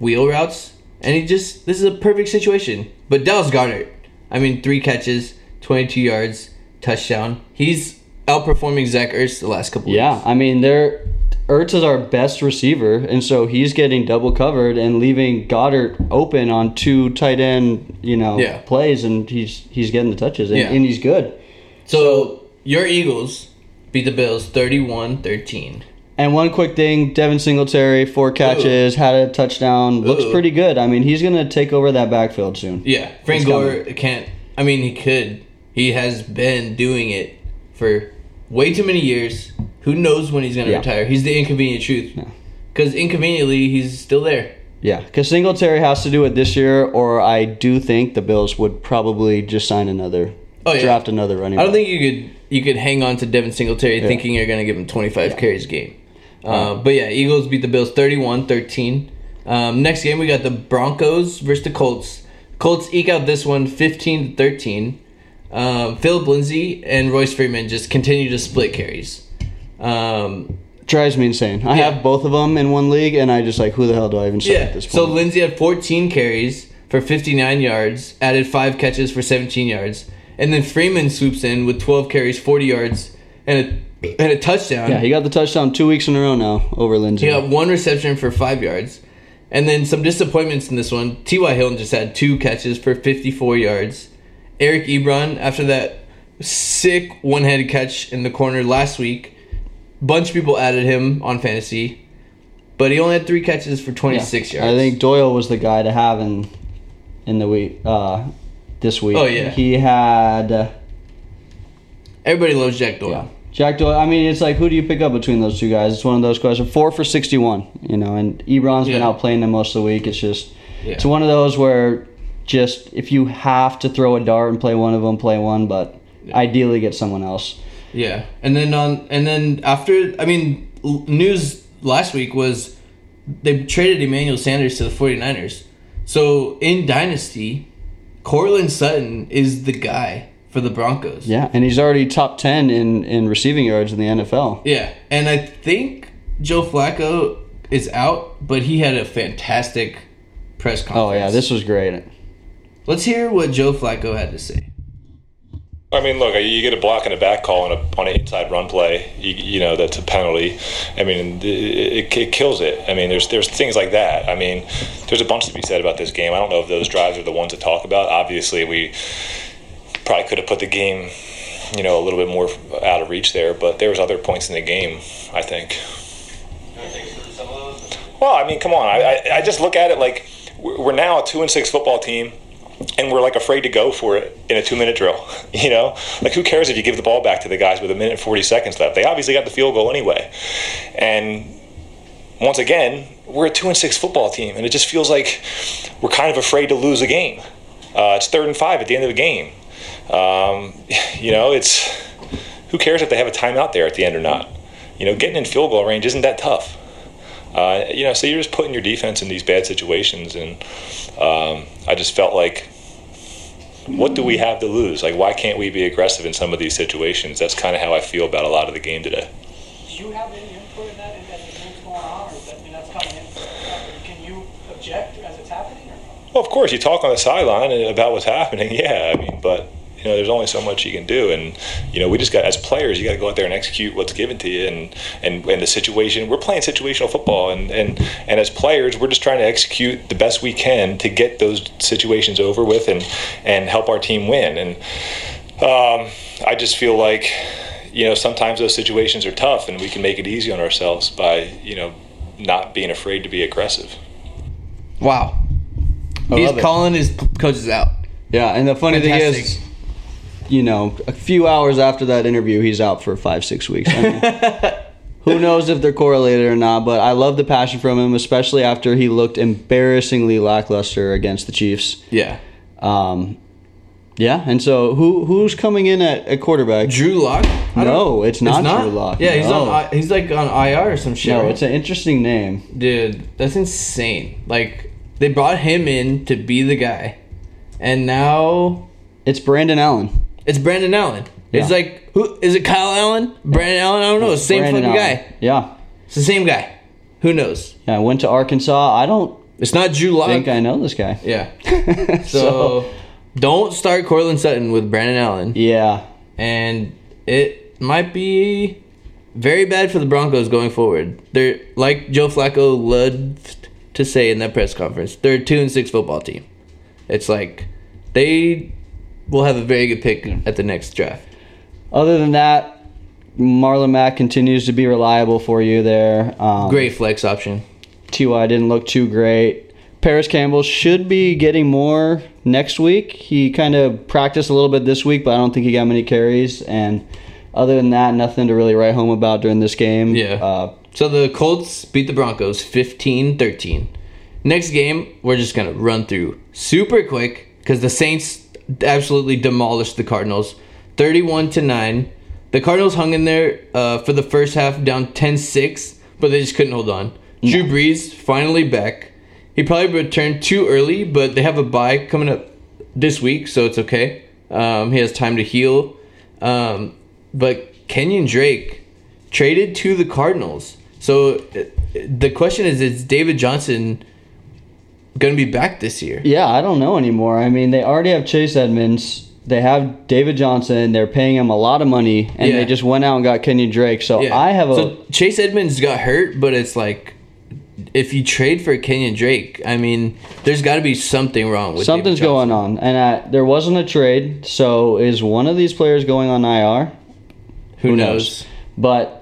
wheel routes, and he just this is a perfect situation. But Dallas Goedert, I mean, three catches, twenty-two yards, touchdown. He's outperforming Zach Ertz the last couple. Yeah, weeks. I mean, they're Ertz is our best receiver, and so he's getting double covered and leaving Goedert open on two tight end, you know, Yeah. plays, and he's he's getting the touches, and, Yeah. and he's good. So your Eagles beat the Bills 31-13. And one quick thing, Devin Singletary, four catches, had a touchdown, looks pretty good. I mean, he's gonna take over that backfield soon. Yeah, Frank Gore can't. I mean, he could. He has been doing it for way too many years. Who knows when he's gonna Yeah. retire? He's the inconvenient truth. Because inconveniently, he's still there. Yeah, because Singletary has to do it this year, or I do think the Bills would probably just sign another, Oh, yeah. draft another running. I don't back. think you could you could hang on to Devin Singletary thinking you're gonna give him 25 carries a game. Uh, but yeah, Eagles beat the Bills 31-13. Um, next game we got the Broncos versus the Colts. Colts eke out this one 15 to 13. Um, Philip Lindsay and Royce Freeman just continue to split carries. Um, drives me insane. I Yeah. have both of them in one league, and I just like, who the hell do I even start yeah. at this point? So Lindsay had 14 carries for 59 yards, added five catches for 17 yards, and then Freeman swoops in with 12 carries, 40 yards, and a and a touchdown. yeah, he got the touchdown two weeks in a row now over Lindsay. He got one reception for five yards. And then some disappointments in this one. T.Y. Hilton just had two catches for 54 yards. Eric Ebron, after that sick one handed catch in the corner last week, bunch of people added him on fantasy. But he only had three catches for 26 yards. I think Doyle was the guy to have in in the week uh, this week. Oh, yeah. he had uh, everybody loves Jack Doyle. yeah. Jack Doyle. I mean, it's like who do you pick up between those two guys? It's one of those questions. Four for sixty-one, you know, and Ebron's been Yeah. out playing them most of the week. It's just Yeah. it's one of those where just if you have to throw a dart and play one of them, play one, but ideally get someone else. Yeah, and then on and then after I mean news last week was they traded Emmanuel Sanders to the 49ers. So in dynasty, Courtland Sutton is the guy for the Broncos. Yeah, and he's already top ten in in receiving yards in the NFL. Yeah, and I think Joe Flacco is out, but he had a fantastic press conference. Oh yeah, this was great. Let's hear what Joe Flacco had to say. I mean, look, you get a block and a back call on a on an inside run play. You, you know that's a penalty. I mean, it, it, kills it. I mean, there's there's things like that. I mean, there's a bunch to be said about this game. I don't know if those drives are the ones to talk about. Obviously, we probably could have put the game, you know, a little bit more out of reach there. But there was other points in the game. I think. Well, I mean, come on. I, I, I just look at it like we're now a two and six football team, and we're like afraid to go for it in a two minute drill. (laughs) You know, like who cares if you give the ball back to the guys with a minute and forty seconds left? They obviously got the field goal anyway, and once again, we're a two and six football team, and it just feels like we're kind of afraid to lose a game. Uh, it's third and five at the end of the game. Um, (laughs) you know, it's who cares if they have a timeout there at the end or not? You know, getting in field goal range isn't that tough. Uh, you know, so you're just putting your defense in these bad situations, and um, I just felt like, what do we have to lose? Like, why can't we be aggressive in some of these situations? That's kind of how I feel about a lot of the game today. Do you have any input in that as the game's going on, or is that, I mean, that's coming in? Can you object as it's happening? Well, of course, you talk on the sideline about what's happening. (laughs) Yeah, I mean, but you know, there's only so much you can do, and you know, we just got as players, you got to go out there and execute what's given to you, and and and the situation. We're playing situational football, and and and as players, we're just trying to execute the best we can to get those situations over with, and and help our team win. And um, I just feel like. You know, sometimes those situations are tough, and we can make it easy on ourselves by, you know, not being afraid to be aggressive. Wow. I He's it. calling his coaches out. Yeah, and the funny thing is, Fantastic. You know, a few hours after that interview, he's out for five, six weeks. I mean, (laughs) who knows if they're correlated or not? But I love the passion from him, especially after he looked embarrassingly lackluster against the Chiefs. Yeah. Um, yeah, and so who who's coming in at, at quarterback? Drew Lock? No, it's not Drew Lock. Yeah, he's No. on. He's like on IR or some shit. No, right? it's an interesting name. Dude, that's insane. Like they brought him in to be the guy, and now It's Brandon Allen. It's Brandon Allen. It's Yeah. like who is it? Kyle Allen, Brandon Allen? I don't know. Same Brandon fucking Allen. guy. Yeah. It's the same guy. Who knows? Yeah. I went to Arkansas. I don't It's not Drew Lock. think I know this guy. yeah. (laughs) So, don't start Courtland Sutton with Brandon Allen, Yeah. and it might be very bad for the Broncos going forward. They're like Joe Flacco loved to say in that press conference. They're a two and six football team. It's like they will have a very good pick at the next draft. Other than that, Marlon Mack continues to be reliable for you there. Um, Great flex option. Ty didn't look too great. Parris Campbell should be getting more next week. He kind of practiced a little bit this week, but I don't think he got many carries. And other than that, nothing to really write home about during this game. Yeah. Uh, So the Colts beat the Broncos 15-13. Next game, we're just going to run through super quick cuz the Saints absolutely demolished the Cardinals 31 to 9. The Cardinals hung in there uh, for the first half down 10-6, but they just couldn't hold on. Drew Brees finally back. He probably returned too early, but they have a bye coming up this week, so it's okay. Um, he has time to heal. Um, but Kenyon Drake traded to the Cardinals. So uh, the question is: Is David Johnson going to be back this year? yeah, I don't know anymore. I mean, they already have Chase Edmonds. They have David Johnson. They're paying him a lot of money, and Yeah. they just went out and got Kenyon Drake. So I have a so Chase Edmonds got hurt, but it's like if you trade for Kenyon Drake, I mean, there's got to be something wrong with something's going on, and uh, there wasn't a trade. So is one of these players going on IR? Who, knows? But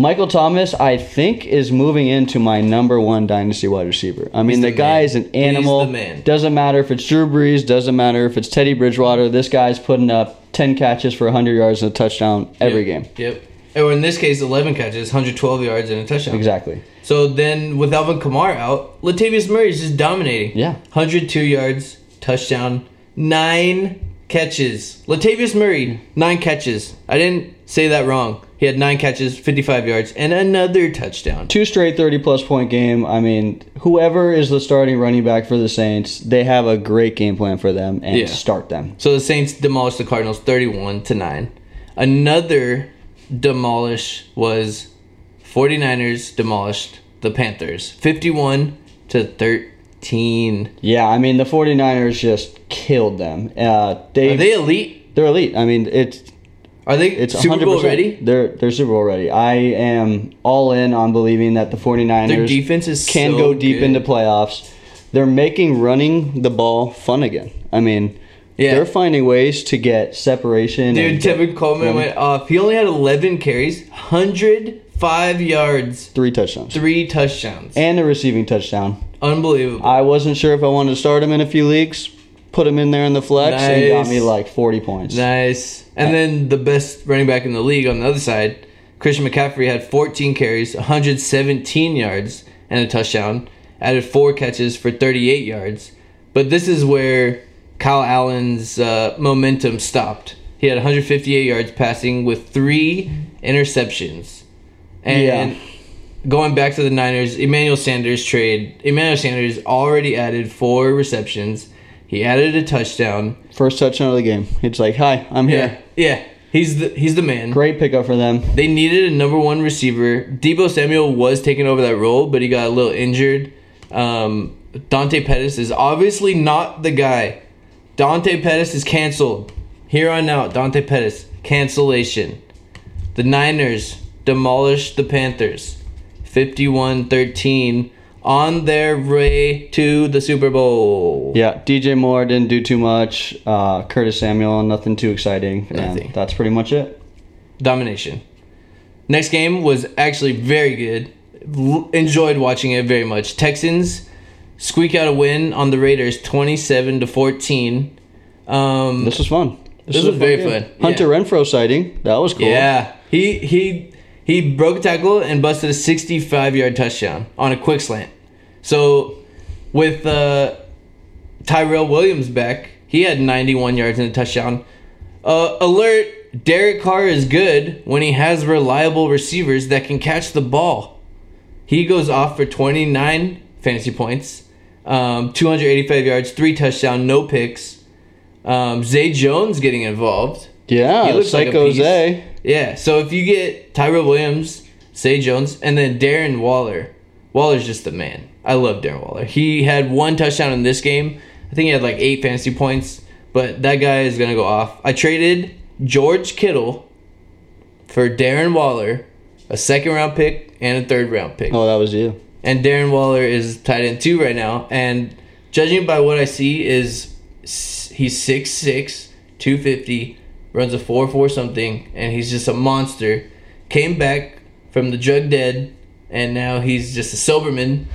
Michael Thomas, I think, is moving into my number one dynasty wide receiver. I mean, the the, guy is an He's animal. the man. Doesn't matter if it's Drew Brees. Doesn't matter if it's Teddy Bridgewater. This guy's putting up ten catches for hundred yards and a touchdown every Yep. game. Yep. Or in this case, 11 catches, 112 yards, and a touchdown. Exactly. So then, with Alvin Kamara out, Latavius Murray is just dominating. Yeah. 102 yards, touchdown, nine catches. Latavius Murray, nine catches. I didn't say that wrong. He had nine catches, 55 yards, and another touchdown. Two straight thirty-plus point game. I mean, whoever is the starting running back for the Saints, they have a great game plan for them and Yeah. start them. So the Saints demolished the Cardinals 31 to 9. Another demolish was 49ers demolished the Panthers 51 to 13. Yeah, I mean the 49ers just killed them. Uh, they, Are they elite? they're elite. I mean it's Are they It's Super 100%. Bowl ready? They're they're Super Bowl ready. I am all in on believing that the 49ers Their defense is can so go deep good. into playoffs. They're making running the ball fun again. I mean, Yeah. they're finding ways to get separation. Dude, and get Coleman running. went off. He only had 11 carries, 105 yards, three touchdowns three touchdowns. and a receiving touchdown. Unbelievable. I wasn't sure if I wanted to start him in a few leagues. Put him in there in the flex and he got me like 40 points. Nice. And then the best running back in the league on the other side, Christian McCaffrey had 14 carries, 117 yards, and a touchdown. Added four catches for 38 yards. But this is where Kyle Allen's uh, momentum stopped. He had 158 yards passing with three interceptions. And Yeah. going back to the Niners, Emmanuel Sanders trade. Emmanuel Sanders already added four receptions. He added a touchdown. First touchdown of the game. It's like, hi, I'm Yeah, here. yeah. He's the he's the man. Great pickup for them. They needed a number one receiver. Deebo Samuel was taking over that role, but he got a little injured. Um, Dante Pettis is obviously not the guy. Dante Pettis is canceled. Here on out, Dante Pettis cancellation. The Niners demolished the Panthers 51-13 on their way to the Super Bowl. Yeah, DJ Moore didn't do too much. Uh, Curtis Samuel, nothing too exciting. Nothing. And that's pretty much it. domination. Next game was actually very good. L- enjoyed watching it very much. Texans squeak out a win on the Raiders, twenty-seven to fourteen. Um, This was fun. This is was a very game. fun, Hunter yeah. Renfrow sighting. That was cool. yeah, he he he broke a tackle and busted a sixty-five yard touchdown on a quick slant. So with uh, Tyrell Williams back, he had ninety-one yards and a touchdown. Uh, alert! Derek Carr is good when he has reliable receivers that can catch the ball. He goes off for 29 fantasy points, um, 285 yards, three touchdown, no picks. Um, Zay Jones getting involved. Yeah, He looks like a Psycho piece. Zay. Yeah. So if you get Tyrell Williams, Zay Jones, and then Darren Waller, Waller's just the man. I love Darren Waller. He had one touchdown in this game. I think he had like eight fantasy points, but that guy is gonna go off. I traded George Kittle for Darren Waller, a second round pick and a third round pick. Oh, that was you. And Darren Waller is tight end two right now. And judging by what I see, is he's 6'6", 250, runs a 4 4 something, and he's just a monster. Came back from the drug dead, and now he's just a Soberman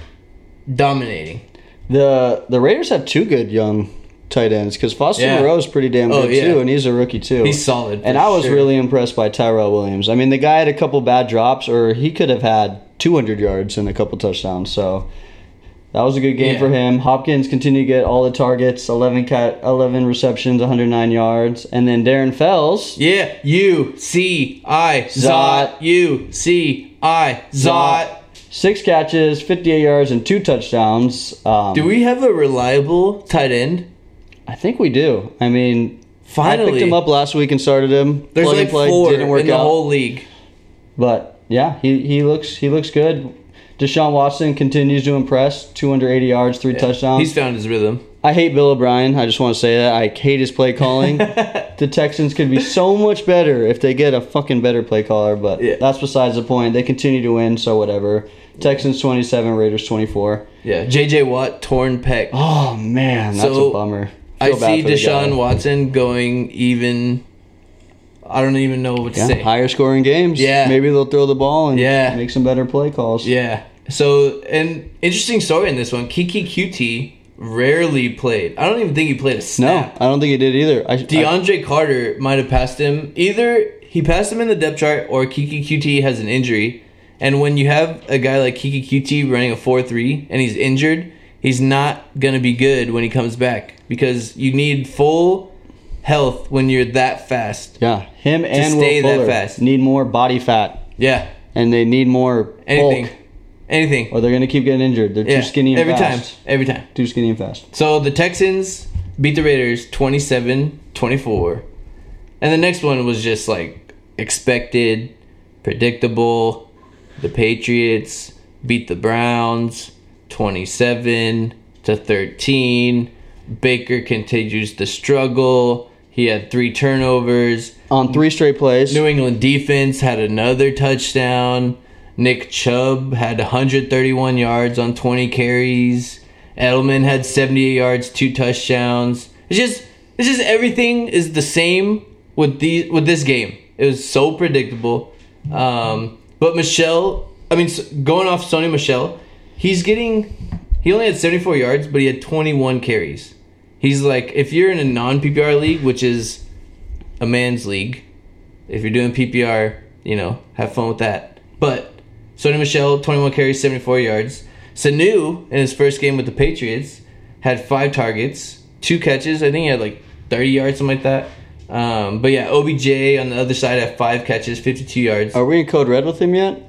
dominating. The the Raiders have two good young tight ends because Foster Yeah. Moreau's pretty damn Oh, good yeah. too, and he's a rookie too. He's solid. And I was sure. really impressed by Tyrell Williams. I mean, the guy had a couple bad drops, or he could have had 200 yards and a couple touchdowns. So that was a good game Yeah. for him. Hopkins continued to get all the targets, 11 cat, 11 receptions, 109 yards, and then Darren Fells. Yeah, U C I Zot. U C I Zot. Six catches, 58 yards, and two touchdowns. Um, Do we have a reliable tight end? I think we do. I mean, finally, I picked him up last week and started him. There's Plug like play, four didn't work in the out. whole league. But yeah, he, he looks he looks good. Deshaun Watson continues to impress. 280 yards, three touchdowns. He's found his rhythm. I hate Bill O'Brien. I just want to say that. I hate his play calling. (laughs) the Texans could be so much better if they get a fucking better play caller, but Yeah. that's besides the point. They continue to win, so whatever. Texans 27, Raiders 24. Yeah, J.J. Watt torn pec. Oh man, that's So, a bummer. I Feel bad see Deshaun. Watson going even. I don't even know what to Yeah, say. higher scoring games. Yeah. maybe they'll throw the ball and Yeah. make some better play calls. Yeah. So, an interesting story in this one. Keke Coutee rarely played. I don't even think he played a No, snap. I don't think he did either. I, I, DeAndre Carter might have passed him. Either he passed him in the depth chart or Keke Coutee has an injury. And when you have a guy like Keke Coutee running a 4 3 and he's injured, he's not going to be good when he comes back because you need full health when you're that fast. yeah, him and stay Will that Fuller fast. need more body fat, Yeah. and they need more Anything. bulk, Anything. or they're gonna keep getting injured. They're Yeah. too skinny and fast. Every fast. time. Every time. Too skinny and fast. So the Texans beat the Raiders 27 24. And the next one was just like expected, predictable. The Patriots beat the Browns 27 to 13. Baker continues to struggle. He had three turnovers. On three straight plays. New England defense had another touchdown. Nick Chubb had 131 yards on 20 carries. Edelman had 78 yards, two touchdowns. It's just it's just everything is the same with the with this game. It was so predictable. Um, but Michel, I mean, going off Sony Michel, he's getting he only had 74 yards, but he had 21 carries. He's like if you're in a non PPR league, which is a man's league. If you're doing PPR, you know, have fun with that. But Sony Michel, 21 carries, 74 yards. Sanu, in his first game with the Patriots, had five targets, two catches. I think he had like 30 yards, something like that. Um, but yeah, OBJ on the other side had five catches, 52 yards. Are we in code red with him yet?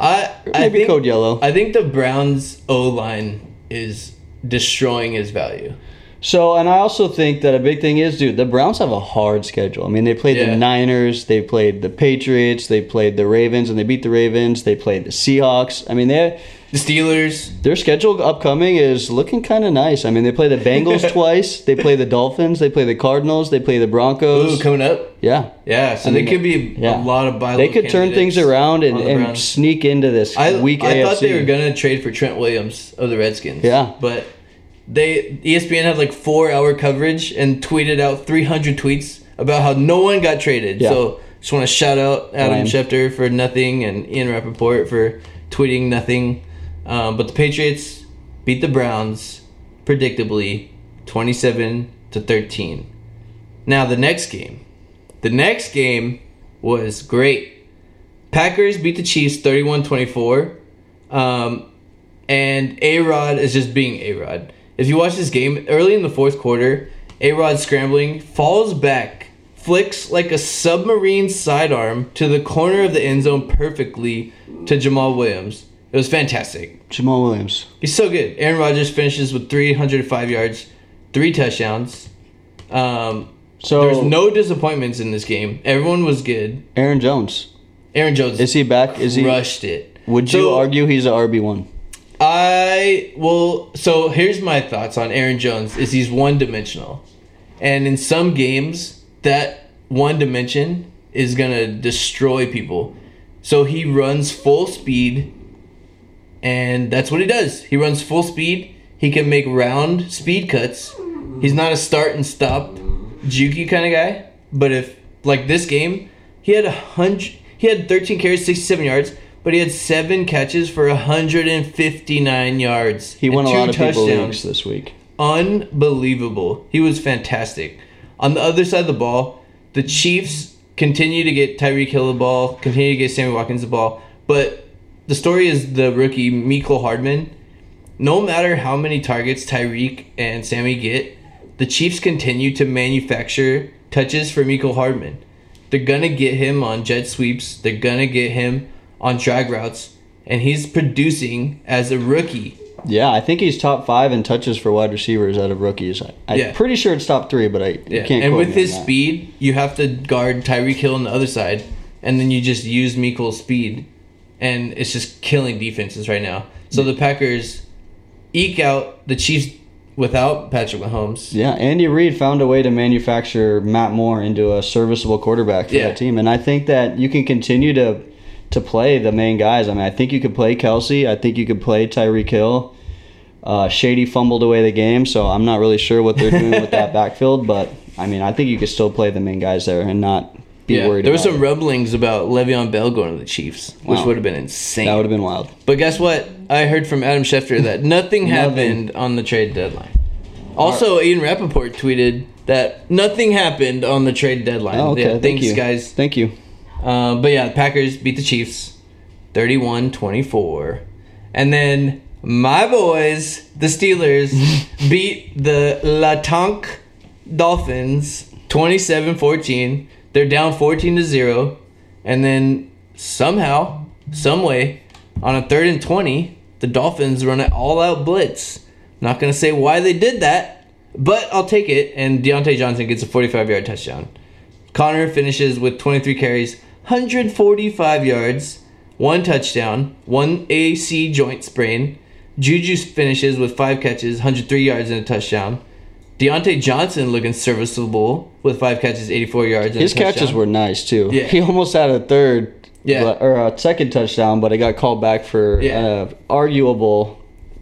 I, I Maybe think, code yellow. I think the Browns O line is destroying his value. So, and I also think that a big thing is, dude, the Browns have a hard schedule. I mean, they played Yeah. the Niners, they played the Patriots, they played the Ravens, and they beat the Ravens. They played the Seahawks. I mean, they The Steelers, their schedule upcoming is looking kind of nice. I mean, they play the Bengals (laughs) twice, they play the Dolphins, they play the Cardinals, they play the Broncos. ooh, coming up. yeah, Yeah, so I mean, they could be yeah. a lot of bye they could turn things around and, and sneak into this I, weak I AFC. thought they were gonna trade for Trent Williams of the Redskins. Yeah. but they ESPN had like four hour coverage and tweeted out 300 tweets about how no one got traded. Yeah. So just want to shout out Adam Lame. Schefter for nothing and Ian Rapoport for tweeting nothing. Um, but the Patriots beat the Browns predictably 27 to 13. Now the next game. The next game was great. Packers beat the Chiefs 31-24. Um, and A-Rod is just being A-Rod. If you watch this game, early in the fourth quarter, A-Rod scrambling, falls back, flicks like a submarine sidearm to the corner of the end zone perfectly to Jamaal Williams. It was fantastic. Jamaal Williams. He's so good. Aaron Rodgers finishes with 305 yards, three touchdowns. Um, So There's no disappointments in this game. Everyone was good. Aaron Jones. Aaron Jones Is he back? Is he? crushed it. Would you So- argue he's a RB one? I well, so here's my thoughts on Aaron Jones. Is he's one dimensional, and in some games that one dimension is gonna destroy people. So he runs full speed, and that's what he does. He runs full speed. He can make round speed cuts. He's not a start and stop, jukey kind of guy. But if like this game, he had a hundred. He had 13 carries, 67 yards, but he had seven catches for 159 yards. He won a lot of people touchdowns leagues this week. unbelievable. He was fantastic. On the other side of the ball, the Chiefs continue to get Tyreek Hill the ball, continue to get Sammy Watkins the ball, but the story is the rookie Mecole Hardman. No matter how many targets Tyreek and Sammy get, the Chiefs continue to manufacture touches for Mecole Hardman. They're gonna get him on jet sweeps. They're gonna get him on drag routes, and he's producing as a rookie. Yeah, I think he's top five in touches for wide receivers out of rookies. I, I'm Yeah. pretty sure it's top three, but I Yeah, can't. and with his speed, you have to guard Tyreek Hill on the other side, and then you just use Mecole's speed, and it's just killing defenses right now. So the Packers eke out the Chiefs without Patrick Mahomes. Yeah, Andy Reid found a way to manufacture Matt Moore into a serviceable quarterback for Yeah. that team, and I think that you can continue to to play the main guys. I mean, I think you could play Kelce. I think you could play Tyreek Hill. Uh, Shady fumbled away the game, so I'm not really sure what they're doing with that (laughs) backfield. But I mean, I think you could still play the main guys there and not be Yeah, worried. there were some it. rumblings about Le'Veon Bell going to the Chiefs, which Wow. would have been insane. That would have been wild. But guess what? I heard from Adam Schefter that (laughs) nothing happened on the trade deadline. Also, Ian Rapoport tweeted that nothing happened on the trade deadline. Oh, okay. Yeah, Thank thanks, you, guys. Thank you. Uh, but yeah, the Packers beat the Chiefs 31 24. And then my boys, the Steelers, (laughs) beat the La Tonk Dolphins 27 14. They're down 14 to 0. And then somehow, some way, on a third and 20, the Dolphins run an all out blitz. Not going to say why they did that, but I'll take it. And Diontae Johnson gets a 45 yard touchdown. Connor finishes with 23 carries, 145 yards, one touchdown, one AC joint sprain. Juju finishes with five catches, 103 yards and a touchdown. Diontae Johnson looking serviceable with five catches, 84 yards. And His catches were nice too. Yeah. He almost had a third, Yeah. but, or a second touchdown, but it got called back for Yeah. an arguable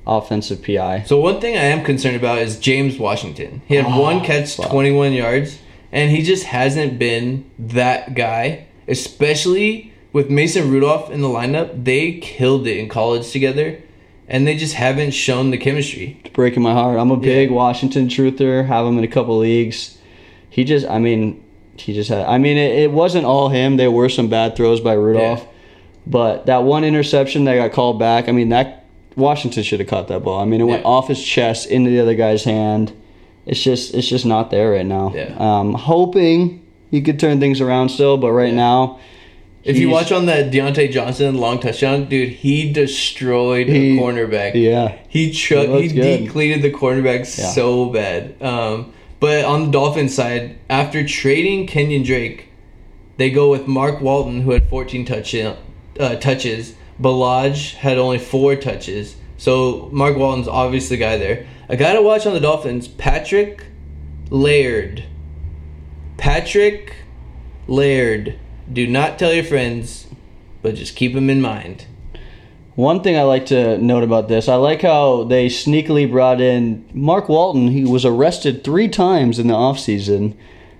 offensive PI. So one thing I am concerned about is James Washington. He had Oh, one catch, fuck. 21 yards, and he just hasn't been that guy. Especially with Mason Rudolph in the lineup, they killed it in college together, and they just haven't shown the chemistry. It's breaking my heart. I'm a big Washington truther. Have him in a couple leagues. He just, I mean, he just had. I mean, it, it wasn't all him. There were some bad throws by Rudolph, Yeah. but that one interception that got called back. I mean, that Washington should have caught that ball. I mean, it went off his chest into the other guy's hand. It's just, it's just not there right now. Yeah. Um, hoping he could turn things around still, but right Yeah. now. If you watch on that Diontae Johnson long touchdown, dude, he destroyed He- the cornerback. yeah, He chuck, He he good. depleted the cornerback Yeah. so bad. Um, but on the Dolphins side, after trading Kenyon Drake, they go with Mark Walton, who had 14 touch, uh, touches. Ballage had only four touches. So Mark Walton's obviously the guy there. A guy to watch on the Dolphins, Patrick Laird. Patrick Laird. Do not tell your friends, but just keep him in mind. One thing I like to note about this, I like how they sneakily brought in Mark Walton. He was arrested three times in the offseason.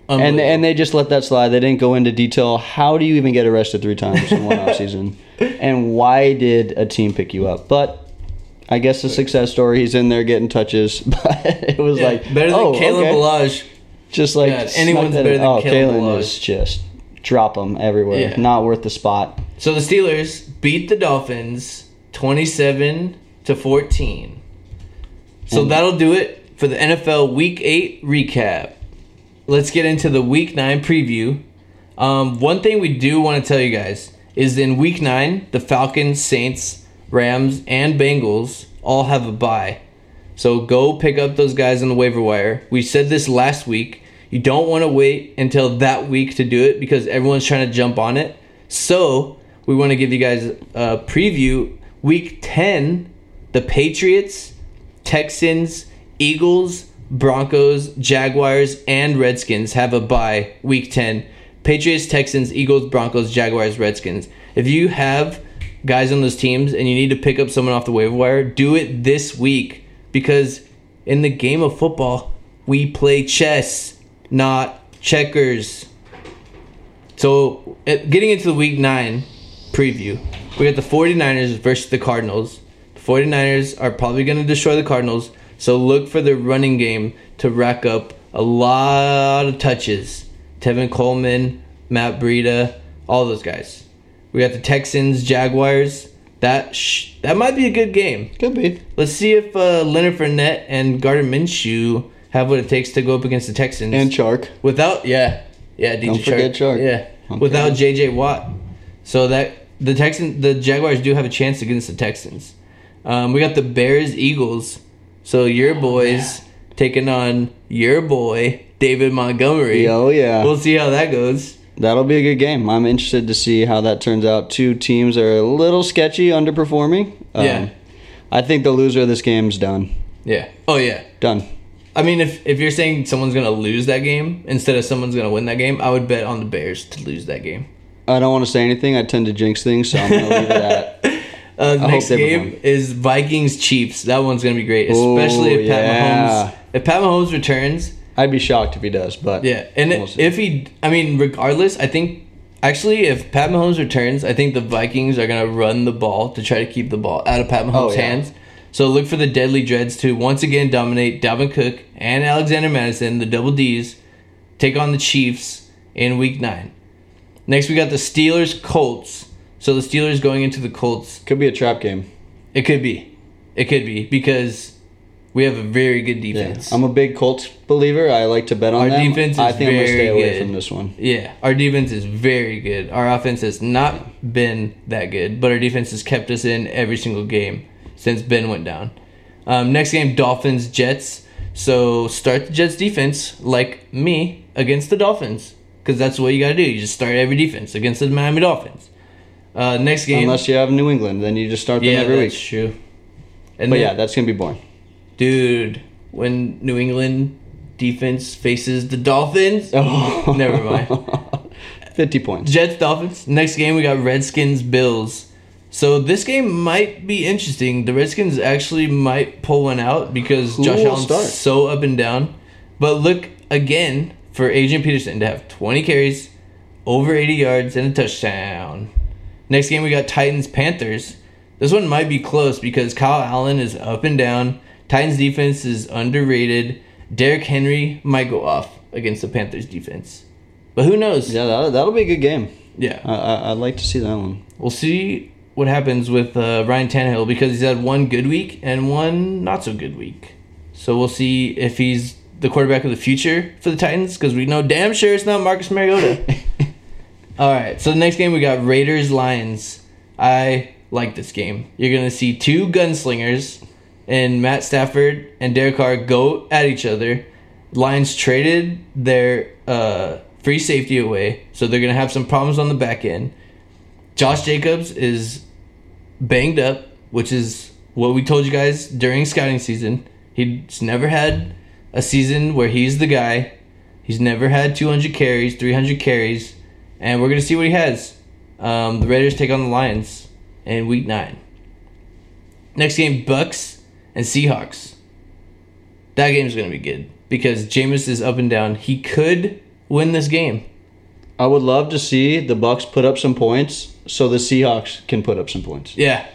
And, and they just let that slide. They didn't go into detail. How do you even get arrested three times in one offseason? (laughs) And why did a team pick you up? But I guess a success story. He's in there getting touches. (laughs) But it was Yeah, like, better than oh, Caleb okay. Ballage. Just like snuck anyone's better than oh, Kalen is just drop them everywhere. Yeah. Not worth the spot. So the Steelers beat the Dolphins 27 to 14. So And- that'll do it for the NFL Week 8 recap. Let's get into the Week 9 preview. Um, one thing we do want to tell you guys is in Week 9, the Falcons, Saints, Rams, and Bengals all have a bye. So go pick up those guys on the waiver wire. We said this last week. You don't want to wait until that week to do it because everyone's trying to jump on it. So we want to give you guys a preview. Week 10, the Patriots, Texans, Eagles, Broncos, Jaguars, and Redskins have a bye week 10. Patriots, Texans, Eagles, Broncos, Jaguars, Redskins. If you have guys on those teams and you need to pick up someone off the waiver wire, do it this week because in the game of football, we play chess, not checkers. So, getting into the week 9 preview, we got the 49ers versus the Cardinals. The 49ers are probably going to destroy the Cardinals, so look for the running game to rack up a lot of touches. Tevin Coleman, Matt Breida, all those guys. We got the Texans, Jaguars. That sh- that might be a good game. Could be. Let's see if uh, Leonard Fournette and Gardner Minshew have what it takes to go up against the Texans. And Chark. without, yeah, yeah, DJ Don't forget Chark. Yeah, Okay. without JJ Watt. So that the Texan, the Jaguars do have a chance against the Texans. Um, we got the Bears, Eagles. So your boys taking on your boy David Montgomery. Oh yeah. We'll see how that goes. That'll be a good game. I'm interested to see how that turns out. Two teams are a little sketchy, underperforming. Um, Yeah. I think the loser of this game's done. Yeah. Oh yeah. Done. I mean, if if you're saying someone's gonna lose that game instead of someone's gonna win that game, I would bet on the Bears to lose that game. I don't want to say anything. I tend to jinx things, so I'm gonna leave it at. (laughs) Uh, the I next game is Vikings Chiefs. That one's gonna be great, Ooh, especially if Pat yeah. Mahomes. If Pat Mahomes returns, I'd be shocked if he does, but yeah, and We'll if he, I mean, regardless, I think actually if Pat Mahomes returns, I think the Vikings are gonna run the ball to try to keep the ball out of Pat oh, Mahomes' Oh, yeah. hands. So look for the Deadly Dreads to once again dominate Dalvin Cook and Alexander Mattison, the Double D's, take on the Chiefs in Week Nine. Next, we got the Steelers Colts. So the Steelers going into the Colts could be a trap game. it could be. It could be because we have a very good Yeah. defense. I'm a big Colts believer. I like to bet on Our them. defense I think I'm gonna stay away good. from this one. yeah, our defense is very good. Our offense has not been that good, but our defense has kept us in every single game since Ben went down. Um, next game, Dolphins Jets. So start the Jets defense like me against the Dolphins because that's what you got to do. You just start every defense against the Miami Dolphins. Uh, next game, Unless you have New England, then you just start them yeah, every week. true. And But then- yeah, that's gonna be boring. Dude, when New England defense faces the Dolphins, (laughs) Oh, never mind. (laughs) Fifty points. Jets Dolphins. Next game we got Redskins Bills. So this game might be interesting. The Redskins actually might pull one out because Who Josh Allen's start? so up and down. But look again for Adrian Peterson to have 20 carries, over 80 yards, and a touchdown. Next game we got Titans Panthers. This one might be close because Kyle Allen is up and down. Titans defense is underrated. Derrick Henry might go off against the Panthers defense. But who knows? Yeah, that'll, that'll be a good game. Yeah. I, I, I'd like to see that one. We'll see what happens with uh, Ryan Tannehill because he's had one good week and one not so good week. So we'll see if he's the quarterback of the future for the Titans because we know damn sure it's not Marcus Mariota. (laughs) All right, so the next game we got Raiders Lions. I like this game. You're gonna see two gunslingers and Matt Stafford and Derek Carr go at each other. Lions traded their uh, free safety away, so they're gonna have some problems on the back end. Josh Jacobs is banged up, which is what we told you guys during scouting season. He's never had a season where he's the guy. He's never had 200 carries, 300 carries, and we're gonna see what he has. Um, the Raiders take on the Lions in Week Nine. Next game, Bucks and Seahawks. That game's gonna be good because Jameis is up and down. He could win this game. I would love to see the Bucks put up some points so the Seahawks can put up some points. Yeah,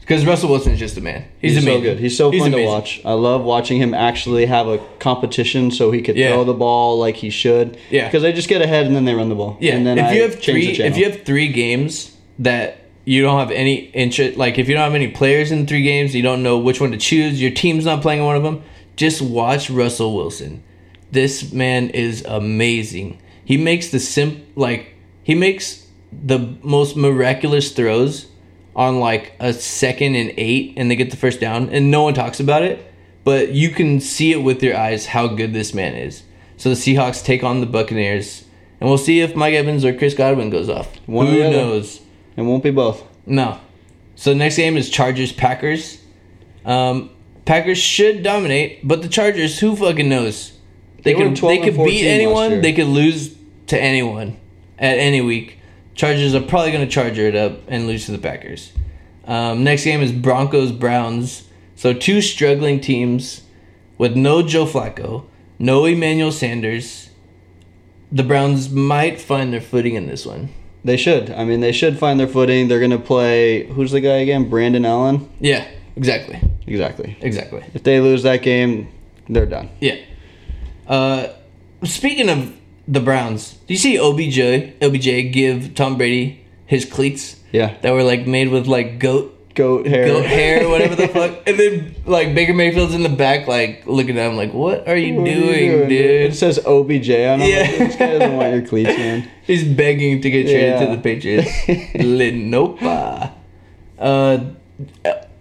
because Russell Wilson is just a man. He's, He's, so good. He's so fun to watch. I love watching him actually have a competition so he could Yeah. throw the ball like he should. Yeah. Because they just get ahead and then they run the ball. Yeah, And then if I you have the three, if you have three games that you don't have any interest, like if you don't have any players in the three games, you don't know which one to choose. Your team's not playing one of them. Just watch Russell Wilson. This man is amazing. He makes the sim like he makes the most miraculous throws on like a second and eight, and they get the first down, and no one talks about it. But you can see it with your eyes how good this man is. So the Seahawks take on the Buccaneers, and we'll see if Mike Evans or Chris Godwin goes off. One Who knows? It won't be both. No. So the next game is Chargers Packers. Um, Packers should dominate, but the Chargers, who fucking knows? They, They could they could beat anyone. They could lose to anyone at any week. Chargers are probably going to charger it up and lose to the Packers. Um, next game is Broncos Browns. So two struggling teams with no Joe Flacco, no Emmanuel Sanders. The Browns might find their footing in this one. They should. I mean, they should find their footing. They're gonna play. Who's the guy again? Brandon Allen. Yeah, exactly, Exactly. exactly. If they lose that game, they're done. Yeah. Uh, speaking of the Browns, do you see OBJ OBJ give Tom Brady his cleats Yeah. that were like made with like goat Goat hair. goat hair, whatever the (laughs) fuck, and then like Baker Mayfield's in the back, like looking at him, like, "What are you What are you doing, doing, It dude?" says OBJ on him. Yeah. Like, this guy doesn't want your (laughs) cleats, man. He's begging to get traded Yeah. to the Patriots. (laughs) Linopa. Uh,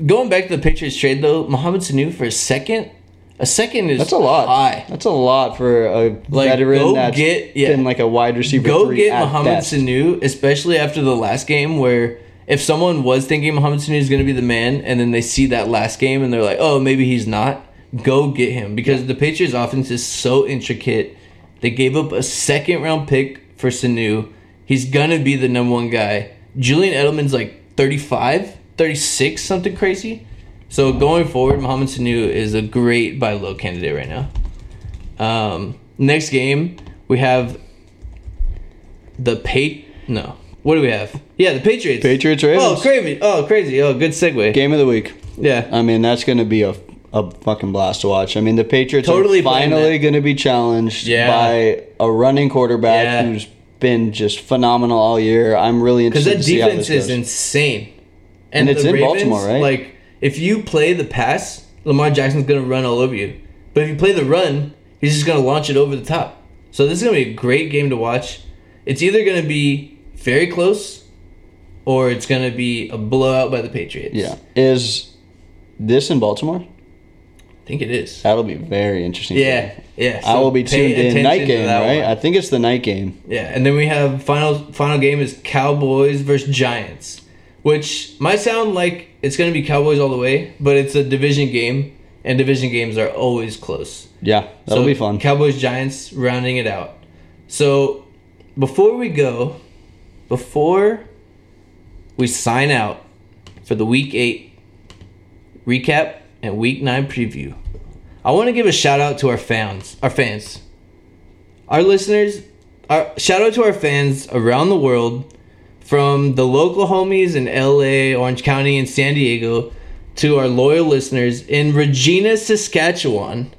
going back to the Patriots trade though, Mohamed Sanu for a second. A second is That's a lot. high. That's a lot for a Like, veteran go that's get- yeah. been like a wide receiver. Go get Mohamed best. Sanu, especially after the last game where if someone was thinking Mohamed Sanu is going to be the man and then they see that last game and they're like, oh, maybe he's not, go get him because the Patriots offense is so intricate. They gave up a second round pick for Sanu. He's going to be the number one guy. Julian Edelman's like 35, 36, something crazy. So going forward, Mohamed Sanu is a great buy low candidate right now. Um, next game, we have the Pat. No, what do we have? Yeah, the Patriots. Patriots Ravens. Oh, crazy! Oh, crazy! Oh, good segue. Game of the week. Yeah, I mean, that's going to be a, a fucking blast to watch. I mean, the Patriots Totally are finally going to be challenged Yeah. by a running quarterback Yeah. who's been just phenomenal all year. I'm really because interested that to see how defense is insane. And it's the in Baltimore, right? Like, if you play the pass, Lamar Jackson's gonna run all over you. But if you play the run, he's just gonna launch it over the top. So this is gonna be a great game to watch. It's either gonna be very close, or it's gonna be a blowout by the Patriots. yeah. Is this in Baltimore? I think it is. That'll be very interesting. Yeah, yeah. I will be tuned in. Night game, right? one. I think it's the night game. Yeah, and then we have final final game is Cowboys versus Giants, which might sound like it's gonna be Cowboys all the way, but it's a division game, and division games are always close. Yeah, that'll So, be fun. Cowboys Giants rounding it out. So before we go, before we sign out for the week eight recap and week nine preview, I want to give a shout out to our fans, our fans, our listeners. Our shout out to our fans around the world, from the local homies in LA, Orange County, and San Diego, to our loyal listeners in Regina, Saskatchewan,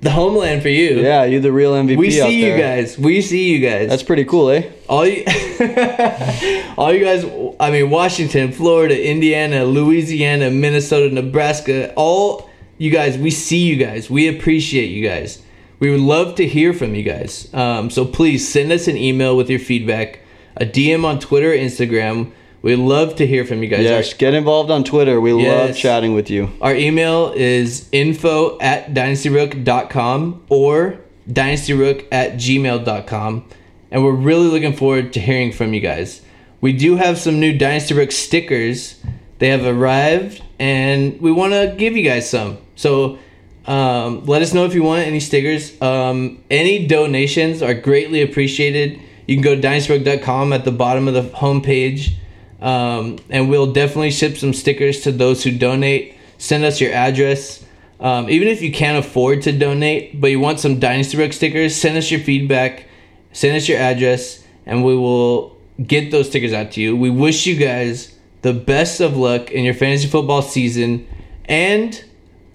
the homeland for you. yeah, you're the real MVP. We see you guys. We see you guys. That's pretty cool, eh? all you, (laughs) all you guys. I mean, Washington, Florida, Indiana, Louisiana, Minnesota, Nebraska. All you guys. We see you guys. We appreciate you guys. We would love to hear from you guys. Um, so please send us an email with your feedback, a DM on Twitter, Instagram. We'd love to hear from you guys. Yes, get involved on Twitter. We love chatting with you. Our email is info at dynastyrook.com or dynastyrook at gmail.com. And we're really looking forward to hearing from you guys. We do have some new Dynasty Rook stickers. They have arrived and we want to give you guys some. So um, let us know if you want any stickers. Um, any donations are greatly appreciated. You can go to dynastyrook.com at the bottom of the homepage. Um, and we'll definitely ship some stickers to those who donate. Send us your address. Um, even if you can't afford to donate, but you want some Dynasty Rook stickers, send us your feedback, send us your address, and we will get those stickers out to you. We wish you guys the best of luck in your fantasy football season. And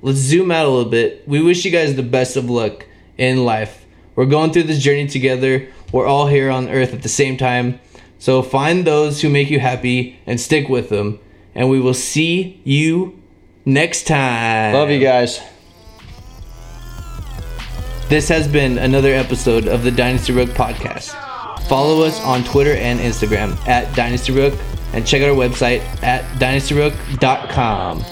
let's zoom out a little bit. We wish you guys the best of luck in life. We're going through this journey together. We're all here on earth at the same time. So find those who make you happy and stick with them. And we will see you next time. Love you guys. This has been another episode of the Dynasty Rook podcast. Follow us on Twitter and Instagram at Dynasty Rook and check out our website at dynastyrook.com.